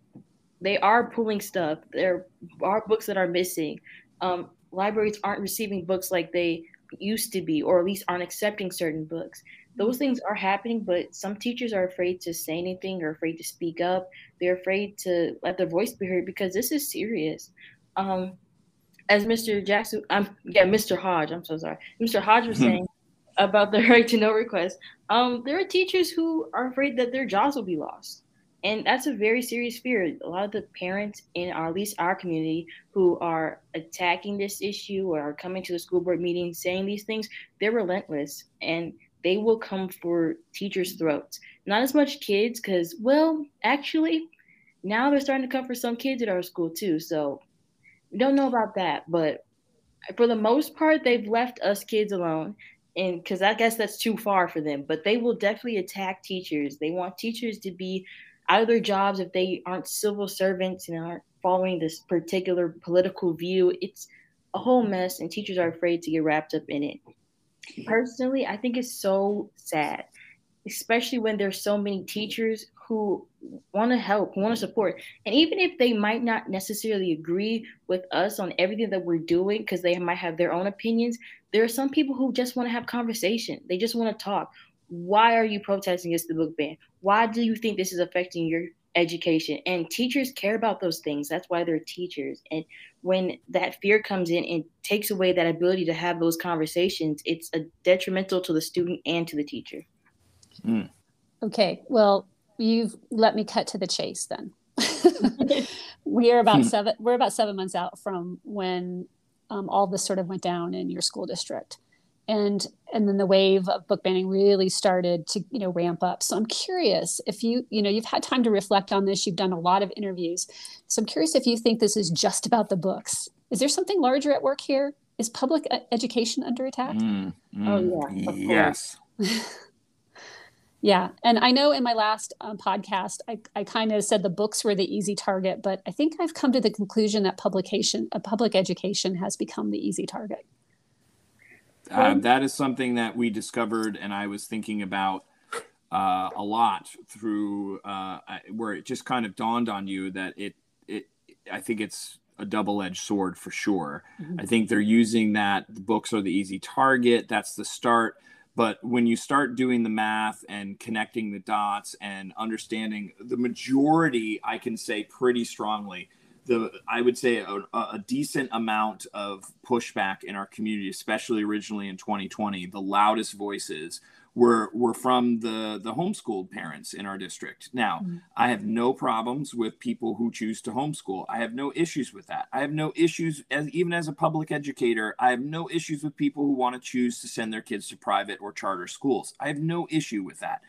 they are pulling stuff. There are books that are missing. Um, libraries aren't receiving books like they used to be, or at least aren't accepting certain books. Those things are happening, but some teachers are afraid to say anything or afraid to speak up. They're afraid to let their voice be heard because this is serious. Um, as Mr. Jackson, I'm yeah, Mr. Hodge. I'm so sorry. Mr. Hodge was saying, about the right to know request. Um, there are teachers who are afraid that their jobs will be lost. And that's a very serious fear. A lot of the parents in our, at least our community who are attacking this issue or are coming to the school board meeting saying these things, they're relentless and they will come for teachers' throats. Not as much kids, because, well, actually, now they're starting to come for some kids at our school too. So we don't know about that. But for the most part, they've left us kids alone and because I guess that's too far for them, but they will definitely attack teachers. They want teachers to be out of their jobs if they aren't civil servants and aren't following this particular political view. It's a whole mess, and teachers are afraid to get wrapped up in it. Personally, I think it's so sad, especially when there's so many teachers who want to help, who want to support. And even if they might not necessarily agree with us on everything that we're doing, because they might have their own opinions, there are some people who just want to have conversation. They just want to talk. Why are you protesting against the book ban? Why do you think this is affecting your education? And teachers care about those things. That's why they're teachers. And when that fear comes in and takes away that ability to have those conversations, it's a detrimental to the student and to the teacher.
Mm. Okay. Well, you've let me cut to the chase then. we are about hmm. seven we're about seven months out from when um, all this sort of went down in your school district and and then the wave of book banning really started to you know ramp up. So i'm curious if you you know you've had time to reflect on this. You've done a lot of interviews. So i'm curious if you think this is just about the books. Is there something larger at work here? Is public education under attack? Mm,
mm, oh yeah yes.
Yeah. And I know in my last um, podcast, I, I kind of said the books were the easy target, but I think I've come to the conclusion that publication, uh, public education has become the easy target.
Uh, that is something that we discovered, and I was thinking about uh, a lot through uh, where it just kind of dawned on you that it, it, I think it's a double-edged sword for sure. Mm-hmm. I think they're using that the books are the easy target. That's the start but when you start doing the math and connecting the dots and understanding the majority, I can say pretty strongly, the I would say a, a, decent amount of pushback in our community, especially originally in 2020. The loudest voices were were from the the homeschooled parents in our district. Now, mm-hmm. I have no problems with people who choose to homeschool. I have no issues with that. I have no issues as even as a public educator, I have no issues with people who want to choose to send their kids to private or charter schools. I have no issue with that.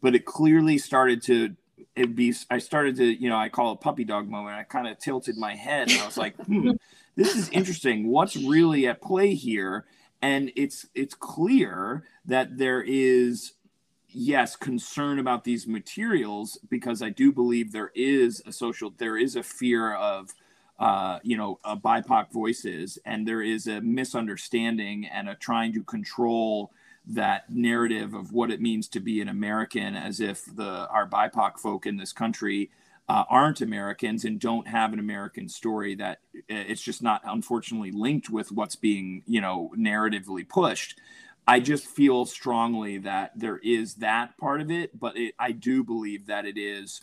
But it clearly started to it be I started to, you know, I call it puppy dog moment. I kind of tilted my head and I was like, hmm, this is interesting. What's really at play here? and it's it's clear that there is yes concern about these materials because i do believe there is a social there is a fear of uh, you know uh, bipoc voices and there is a misunderstanding and a trying to control that narrative of what it means to be an american as if the our bipoc folk in this country uh, aren't Americans and don't have an American story that uh, it's just not unfortunately linked with what's being you know narratively pushed. I just feel strongly that there is that part of it, but it, I do believe that it is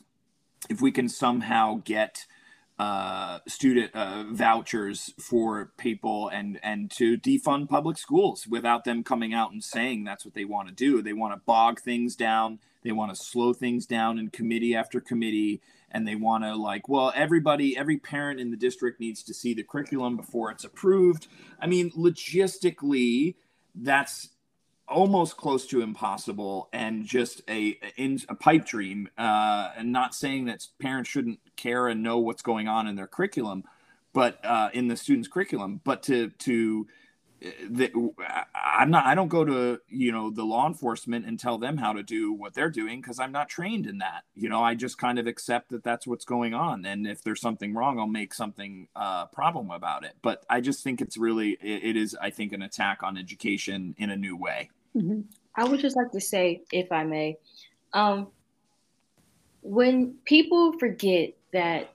if we can somehow get uh, student uh, vouchers for people and and to defund public schools without them coming out and saying that's what they want to do. They want to bog things down. They want to slow things down in committee after committee and they want to like well everybody every parent in the district needs to see the curriculum before it's approved i mean logistically that's almost close to impossible and just a in a pipe dream uh, and not saying that parents shouldn't care and know what's going on in their curriculum but uh, in the students curriculum but to to I'm not I don't go to you know the law enforcement and tell them how to do what they're doing because I'm not trained in that you know I just kind of accept that that's what's going on and if there's something wrong I'll make something uh, problem about it but I just think it's really it, it is I think an attack on education in a new way.
Mm-hmm. I would just like to say if I may, um, when people forget that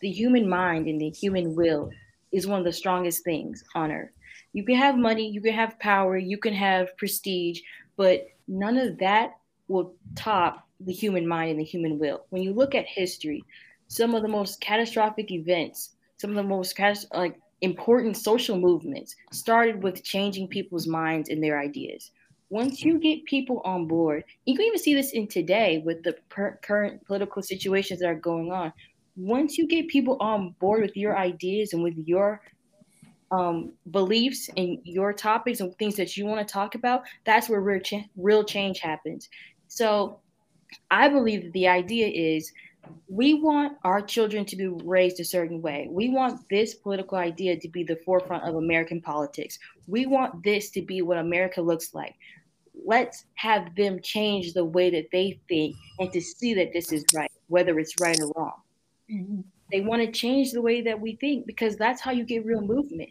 the human mind and the human will is one of the strongest things on earth you can have money, you can have power, you can have prestige, but none of that will top the human mind and the human will. When you look at history, some of the most catastrophic events, some of the most like important social movements started with changing people's minds and their ideas. Once you get people on board, you can even see this in today with the per- current political situations that are going on. Once you get people on board with your ideas and with your um, beliefs and your topics and things that you want to talk about, that's where real, real change happens. So I believe that the idea is we want our children to be raised a certain way. We want this political idea to be the forefront of American politics. We want this to be what America looks like. Let's have them change the way that they think and to see that this is right, whether it's right or wrong. Mm-hmm. They want to change the way that we think because that's how you get real movement.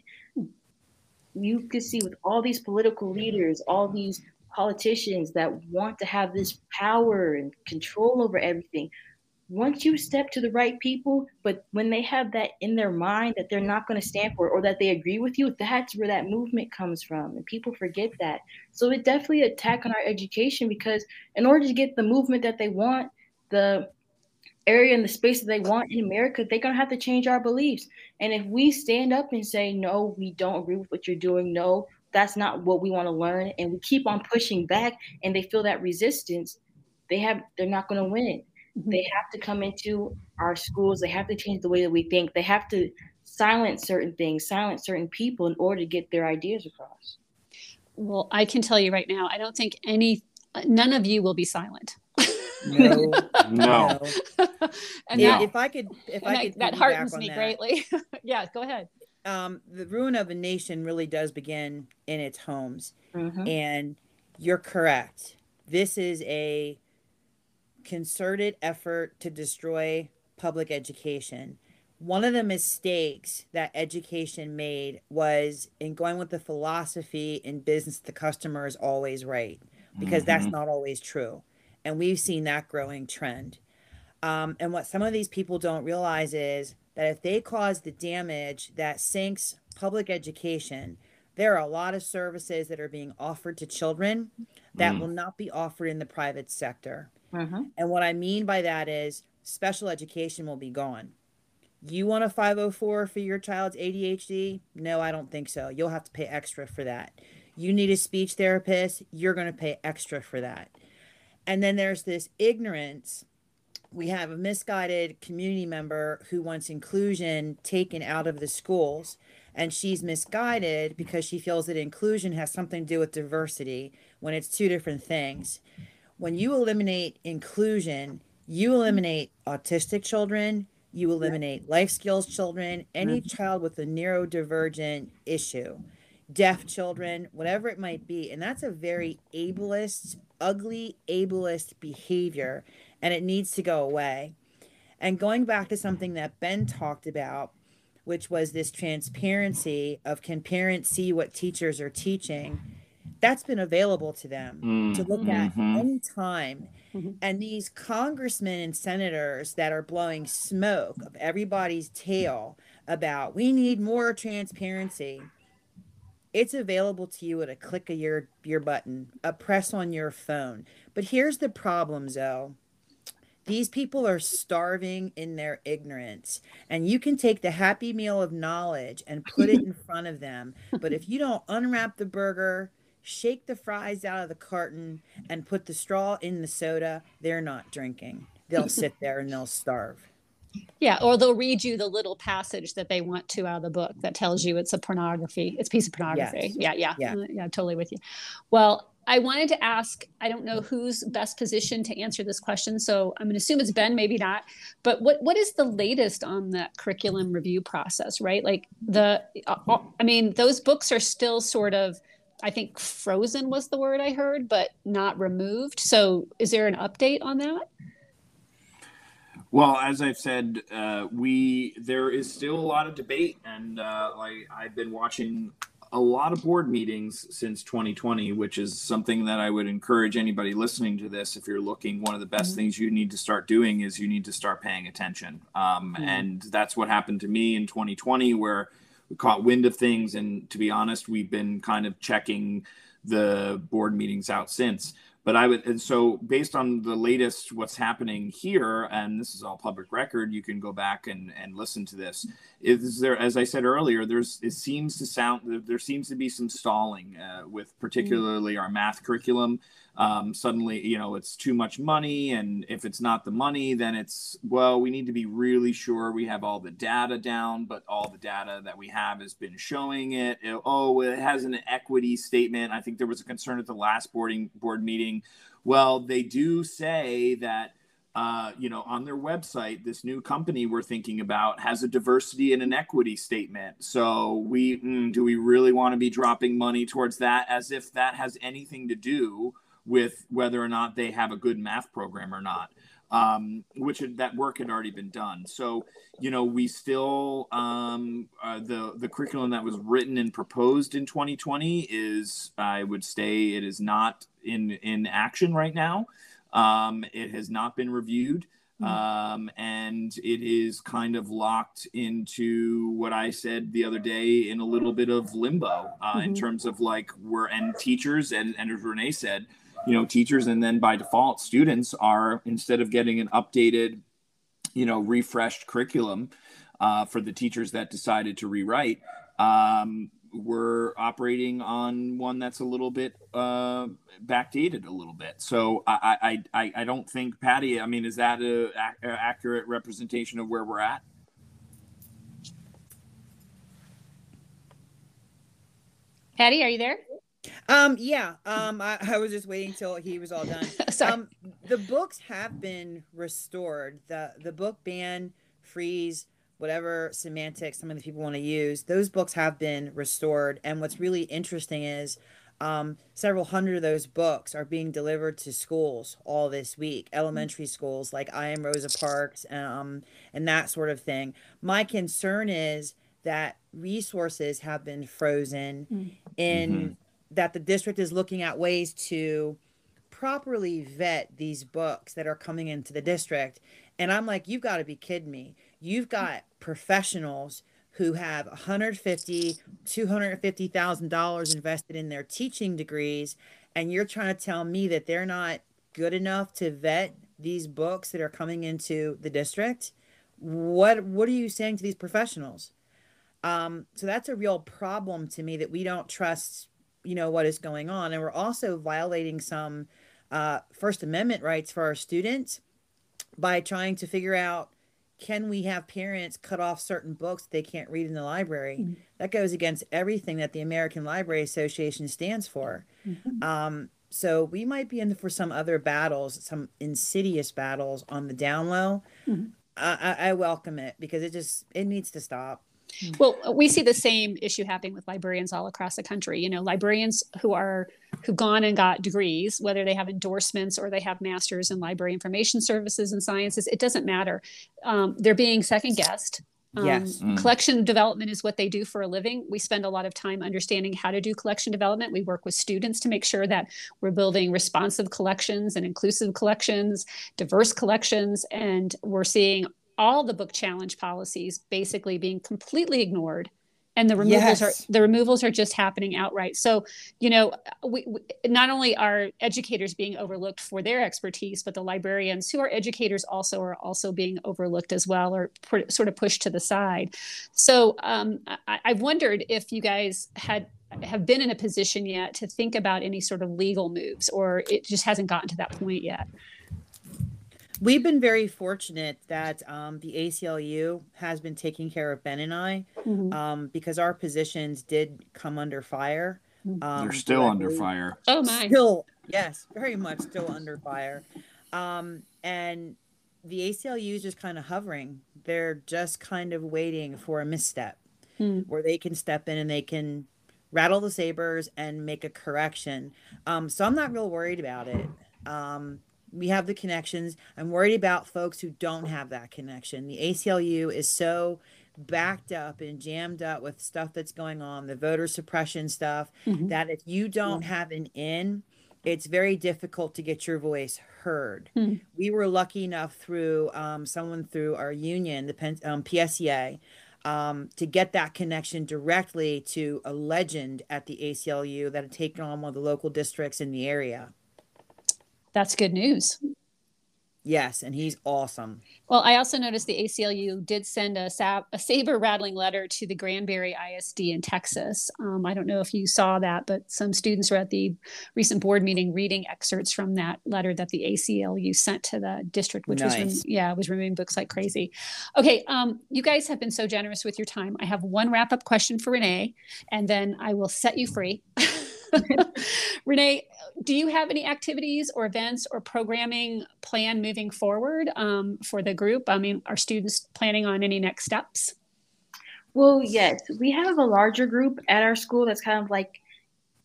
You can see with all these political leaders, all these politicians that want to have this power and control over everything. Once you step to the right people, but when they have that in their mind that they're not going to stand for or that they agree with you, that's where that movement comes from. And people forget that. So it definitely attack on our education because in order to get the movement that they want, the area and the space that they want in America, they're going to have to change our beliefs. And if we stand up and say, no, we don't agree with what you're doing, no, that's not what we want to learn, and we keep on pushing back and they feel that resistance, they have they're not going to win. Mm-hmm. They have to come into our schools, they have to change the way that we think, they have to silence certain things, silence certain people in order to get their ideas across.
Well, I can tell you right now, I don't think any none of you will be silent.
No,
no.
and yeah, that, if I could, if I could,
that heartens me that, greatly. yeah, go ahead.
Um, the ruin of a nation really does begin in its homes, mm-hmm. and you're correct. This is a concerted effort to destroy public education. One of the mistakes that education made was in going with the philosophy in business, the customer is always right, because mm-hmm. that's not always true and we've seen that growing trend. Um, and what some of these people don't realize is that if they cause the damage that sinks public education, there are a lot of services that are being offered to children that
Mm.
will not be offered in the private sector.
Mm-hmm.
And what I mean by that is special education will be gone. You want a 504 for your child's ADHD? No, I don't think so. You'll have to pay extra for that. You need a speech therapist? You're going to pay extra for that. And then there's this ignorance. We have a misguided community member who wants inclusion taken out of the schools. And she's misguided because she feels that inclusion has something to do with diversity when it's two different things. When you eliminate inclusion, you eliminate autistic children, you eliminate life skills children, any mm-hmm. child with a neurodivergent issue, deaf children, whatever it might be. And that's a very ableist, ugly, ableist behavior, and it needs to go away. And going back to something that Ben talked about, which was this transparency of can parents see what teachers are teaching, that's been available to them
Mm,
to look at
mhm.
anytime.
Mhm.
And these congressmen and senators that are blowing smoke of everybody's tail about we need more transparency. It's available to you at a click of your your button, a press on your phone. But here's the problem, Zoe. These people are starving in their ignorance, and you can take the happy meal of knowledge and put it in front of them. But if you don't unwrap the burger, shake the fries out of the carton, and put the straw in the soda, they're not drinking. They'll sit there and they'll starve.
Yeah, or they'll read you the little passage that they want to out of the book that tells you it's a pornography. It's a piece of pornography.
Yes.
Yeah, yeah,
Yeah.
uh, yeah, totally with you. Well, I wanted to ask. I don't know who's best positioned to answer this question, so I'm going to assume it's Ben, maybe not. But what what is the latest on that curriculum review process? Right, like the, uh, uh, I mean, those books are still sort of. I think frozen was the word I heard, but not removed. So, is there an update on that?
Well, as I've said, uh, we there is still a lot of debate, and uh, like I've been watching a lot of board meetings since 2020, which is something that I would encourage anybody listening to this. If you're looking, one of the best
Mhm.
things you need to start doing is you need to start paying attention, um,
Mhm.
and that's what happened to me in 2020, where we caught wind of things, and to be honest, we've been kind of checking the board meetings out since but I would, and so based on the latest, what's happening here, and this is all public record, you can go back and and listen to this. Is there, as I said earlier, there's it seems to sound there- seems to be some stalling uh, with particularly our math curriculum. Um, suddenly, you know, it's too much money, and if it's not the money, then it's well, we need to be really sure we have all the data down, but all the data that we have has been showing it. Oh, it has an equity statement. I think there was a concern at the last boarding board meeting. Well, they do say that uh, you know, on their website, this new company we're thinking about has a diversity and an equity statement. So we mm, do we really want to be dropping money towards that as if that has anything to do with whether or not they have a good math program or not. Um, which had, that work had already been done. So, you know, we still um, uh, the the curriculum that was written and proposed in 2020 is, I would say, it is not in in action right now. Um, it has not been reviewed. Um, and it is kind of locked into what I said the other day in a little bit of limbo uh, in
Mhm.
terms of like we're and teachers and, and as Renee said, you know, teachers and then by default students are instead of getting an updated, you know, refreshed curriculum uh, for the teachers that decided to rewrite. Um, we're operating on one that's a little bit uh, backdated a little bit. So I, I, I, don't think Patty. I mean, is that a, a accurate representation of where we're at?
Patty, are you there?
Um, yeah. Um, I, I was just waiting till he was all done.
Sorry.
Um, the books have been restored. The the book ban, freeze, whatever semantics some of the people want to use, those books have been restored. And what's really interesting is um, several hundred of those books are being delivered to schools all this week, elementary schools like I am Rosa Parks, um, and that sort of thing. My concern is that resources have been frozen
Mm.
in that the district is looking at ways to properly vet these books that are coming into the district. And I'm like, you've got to be kidding me. You've got professionals who have 150 $250,000 invested in their teaching degrees and you're trying to tell me that they're not good enough to vet these books that are coming into the district what what are you saying to these professionals um, so that's a real problem to me that we don't trust you know what is going on and we're also violating some uh, first amendment rights for our students by trying to figure out can we have parents cut off certain books they can't read in the library mm-hmm. that goes against everything that the american library association stands for mm-hmm. um, so we might be in for some other battles some insidious battles on the down low mm-hmm. I, I welcome it because it just it needs to stop.
Well, we see the same issue happening with librarians all across the country. You know, librarians who are who've gone and got degrees, whether they have endorsements or they have masters in library information services and sciences, it doesn't matter. Um, they're being second guessed. Um,
yes.
Mm. Collection development is what they do for a living. We spend a lot of time understanding how to do collection development. We work with students to make sure that we're building responsive collections and inclusive collections, diverse collections, and we're seeing all the book challenge policies basically being completely ignored and the removals yes. are the removals are just happening outright. So you know we, we, not only are educators being overlooked for their expertise but the librarians who are educators also are also being overlooked as well or put, sort of pushed to the side. So um, I, I wondered if you guys had have been in a position yet to think about any sort of legal moves or it just hasn't gotten to that point yet
we've been very fortunate that um, the ACLU has been taking care of Ben and I mm-hmm. um, because our positions did come under fire.
Mm-hmm. Um, They're still under fire.
Oh my!
Still, yes, very much still under fire. Um, and the ACLU is just kind of hovering. They're just kind of waiting for a misstep mm. where they can step in and they can rattle the sabers and make a correction. Um, so I'm not real worried about it. Um, we have the connections. I'm worried about folks who don't have that connection. The ACLU is so backed up and jammed up with stuff that's going on, the voter suppression stuff, mm-hmm. that if you don't have an in, it's very difficult to get your voice heard. Mm-hmm. We were lucky enough through um, someone through our union, the um, PSEA, um, to get that connection directly to a legend at the ACLU that had taken on one of the local districts in the area.
That's good news.
Yes, and he's awesome.
Well, I also noticed the ACLU did send a, sab- a saber rattling letter to the Granbury ISD in Texas. Um, I don't know if you saw that, but some students were at the recent board meeting reading excerpts from that letter that the ACLU sent to the district, which nice. was yeah was removing books like crazy. Okay, um, you guys have been so generous with your time. I have one wrap up question for Renee, and then I will set you free. Renee, do you have any activities or events or programming plan moving forward um, for the group? I mean, are students planning on any next steps?
Well, yes, we have a larger group at our school that's kind of like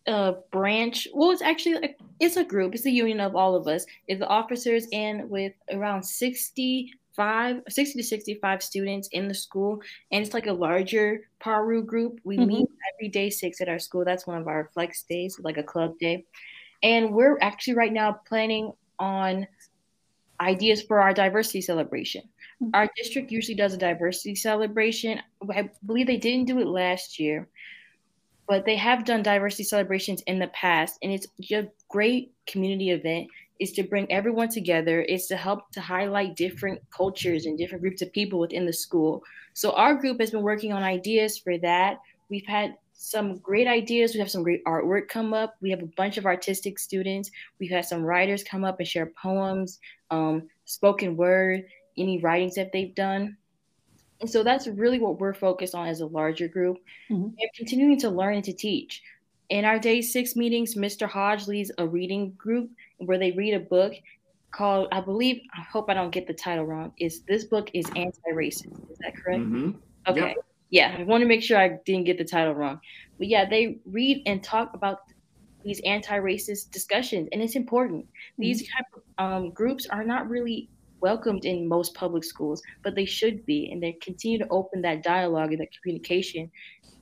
a branch. Well, it's actually it's a group. It's a union of all of us. It's the officers and with around sixty five, 60 to 65 students in the school. And it's like a larger PARU group. We mm-hmm. meet every day six at our school. That's one of our flex days, like a club day. And we're actually right now planning on ideas for our diversity celebration. Mm-hmm. Our district usually does a diversity celebration. I believe they didn't do it last year, but they have done diversity celebrations in the past. And it's a great community event is to bring everyone together is to help to highlight different cultures and different groups of people within the school. So our group has been working on ideas for that. We've had some great ideas. We have some great artwork come up. We have a bunch of artistic students. We've had some writers come up and share poems um, spoken word any writings that they've done. And so that's really what we're focused on as a larger group. Mm-hmm. and continuing to learn and to teach. In our day six meetings, Mr. Hodge leads a reading group where they read a book called, I believe, I hope I don't get the title wrong, is this book is anti-racist. Is that correct? Mm-hmm. Okay. Yep. Yeah, I want to make sure I didn't get the title wrong. But yeah, they read and talk about these anti-racist discussions, and it's important. Mm-hmm. These type of um, groups are not really welcomed in most public schools, but they should be, and they continue to open that dialogue and that communication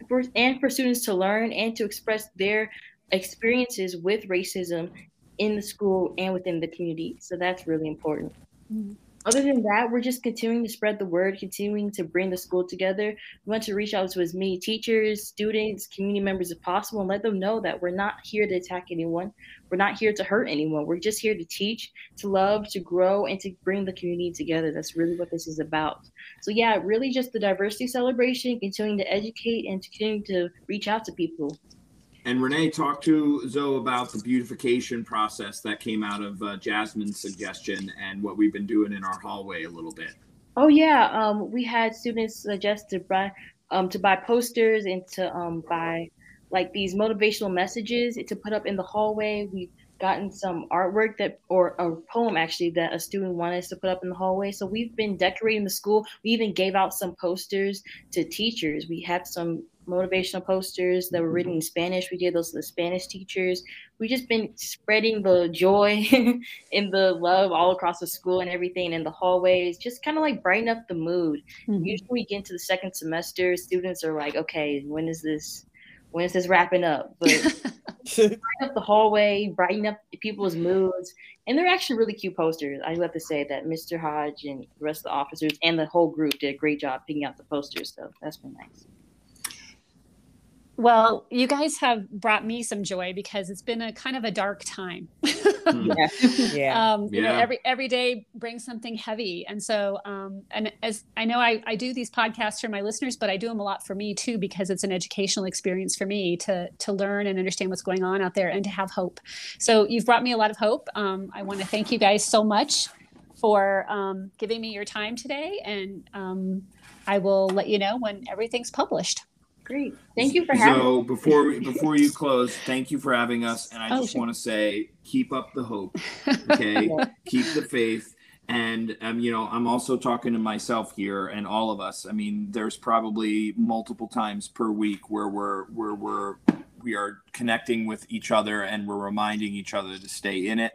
for, and for students to learn and to express their experiences with racism in the school and within the community. So that's really important.
Mm-hmm.
other than that, we're just continuing to spread the word, continuing to bring the school together. We want to reach out to as many teachers, students, community members as possible and let them know that we're not here to attack anyone. We're not here to hurt anyone. We're just here to teach, to love, to grow, and to bring the community together. That's really what this is about. So, yeah, really just the diversity celebration, continuing to educate and continuing to reach out to people.
And Renee, talk to Zoe about the beautification process that came out of uh, Jasmine's suggestion and what we've been doing in our hallway a little bit.
Oh yeah, um, we had students suggest to buy um, to buy posters and to um, buy like these motivational messages to put up in the hallway. We've gotten some artwork that or a poem actually that a student wanted us to put up in the hallway. So we've been decorating the school. We even gave out some posters to teachers. We had some motivational posters that were written in Spanish. We gave those to the Spanish teachers. We just been spreading the joy and the love all across the school and everything in the hallways, just kind of like brighten up the mood. Mm-hmm. Usually we get into the second semester, students are like, okay, when is this when is this wrapping up? But brighten up the hallway, brighten up people's moods. And they're actually really cute posters. I have to say that Mr. Hodge and the rest of the officers and the whole group did a great job picking out the posters. So that's been nice.
Well, you guys have brought me some joy because it's been a kind of a dark time.
Hmm. yeah.
yeah. Um, you know, every every day brings something heavy, and so um, and as I know, I, I do these podcasts for my listeners, but I do them a lot for me too because it's an educational experience for me to to learn and understand what's going on out there and to have hope. So you've brought me a lot of hope. Um, I want to thank you guys so much for um, giving me your time today, and um, I will let you know when everything's published.
Great. Thank you for having
So before we, before you close, thank you for having us. And I oh, just sure. want to say, keep up the hope. Okay. keep the faith. And um, you know, I'm also talking to myself here and all of us. I mean, there's probably multiple times per week where we're where we're we are connecting with each other and we're reminding each other to stay in it.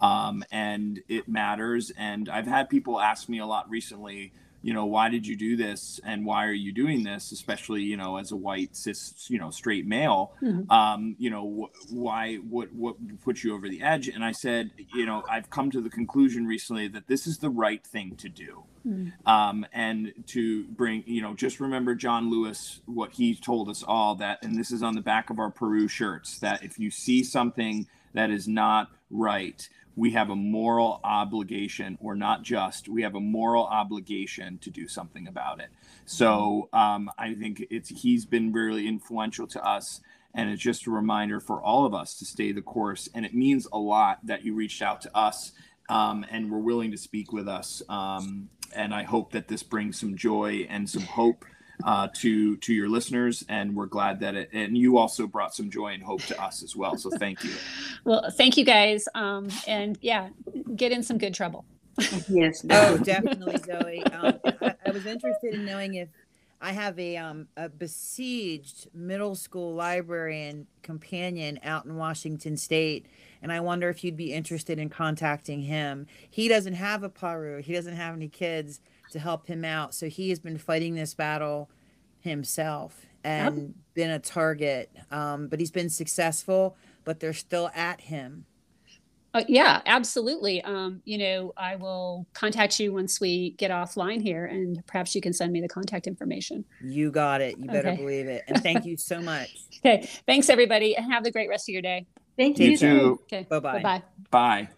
Um, and it matters. And I've had people ask me a lot recently you know why did you do this and why are you doing this especially you know as a white cis you know straight male mm-hmm. um, you know wh- why what what put you over the edge and i said you know i've come to the conclusion recently that this is the right thing to do mm-hmm. um, and to bring you know just remember john lewis what he told us all that and this is on the back of our PARU shirts that if you see something that is not right we have a moral obligation, or not just, we have a moral obligation to do something about it. So um, I think it's he's been really influential to us, and it's just a reminder for all of us to stay the course. And it means a lot that you reached out to us um, and were willing to speak with us. Um, and I hope that this brings some joy and some hope uh, to to your listeners, and we're glad that it. And you also brought some joy and hope to us as well. So thank you.
well, thank you guys, um, and yeah, get in some good trouble.
yes. Oh, definitely, Zoe. Um, I, I, was interested in knowing if I have a um, a besieged middle school librarian companion out in Washington State, and I wonder if you'd be interested in contacting him. He doesn't have a PARU. He doesn't have any kids to help him out. So he has been fighting this battle himself and yep. been a target. Um, but he's been successful, but they're still at him.
Uh, yeah, absolutely. Um, you know, I will contact you once we get offline here, and perhaps you can send me the contact information.
You got it. You better okay. believe it. And thank you so much.
okay. Thanks, everybody, and have a great rest of your day.
Thank you.
You too.
Okay.
Bye-bye.
Bye-bye.
Bye.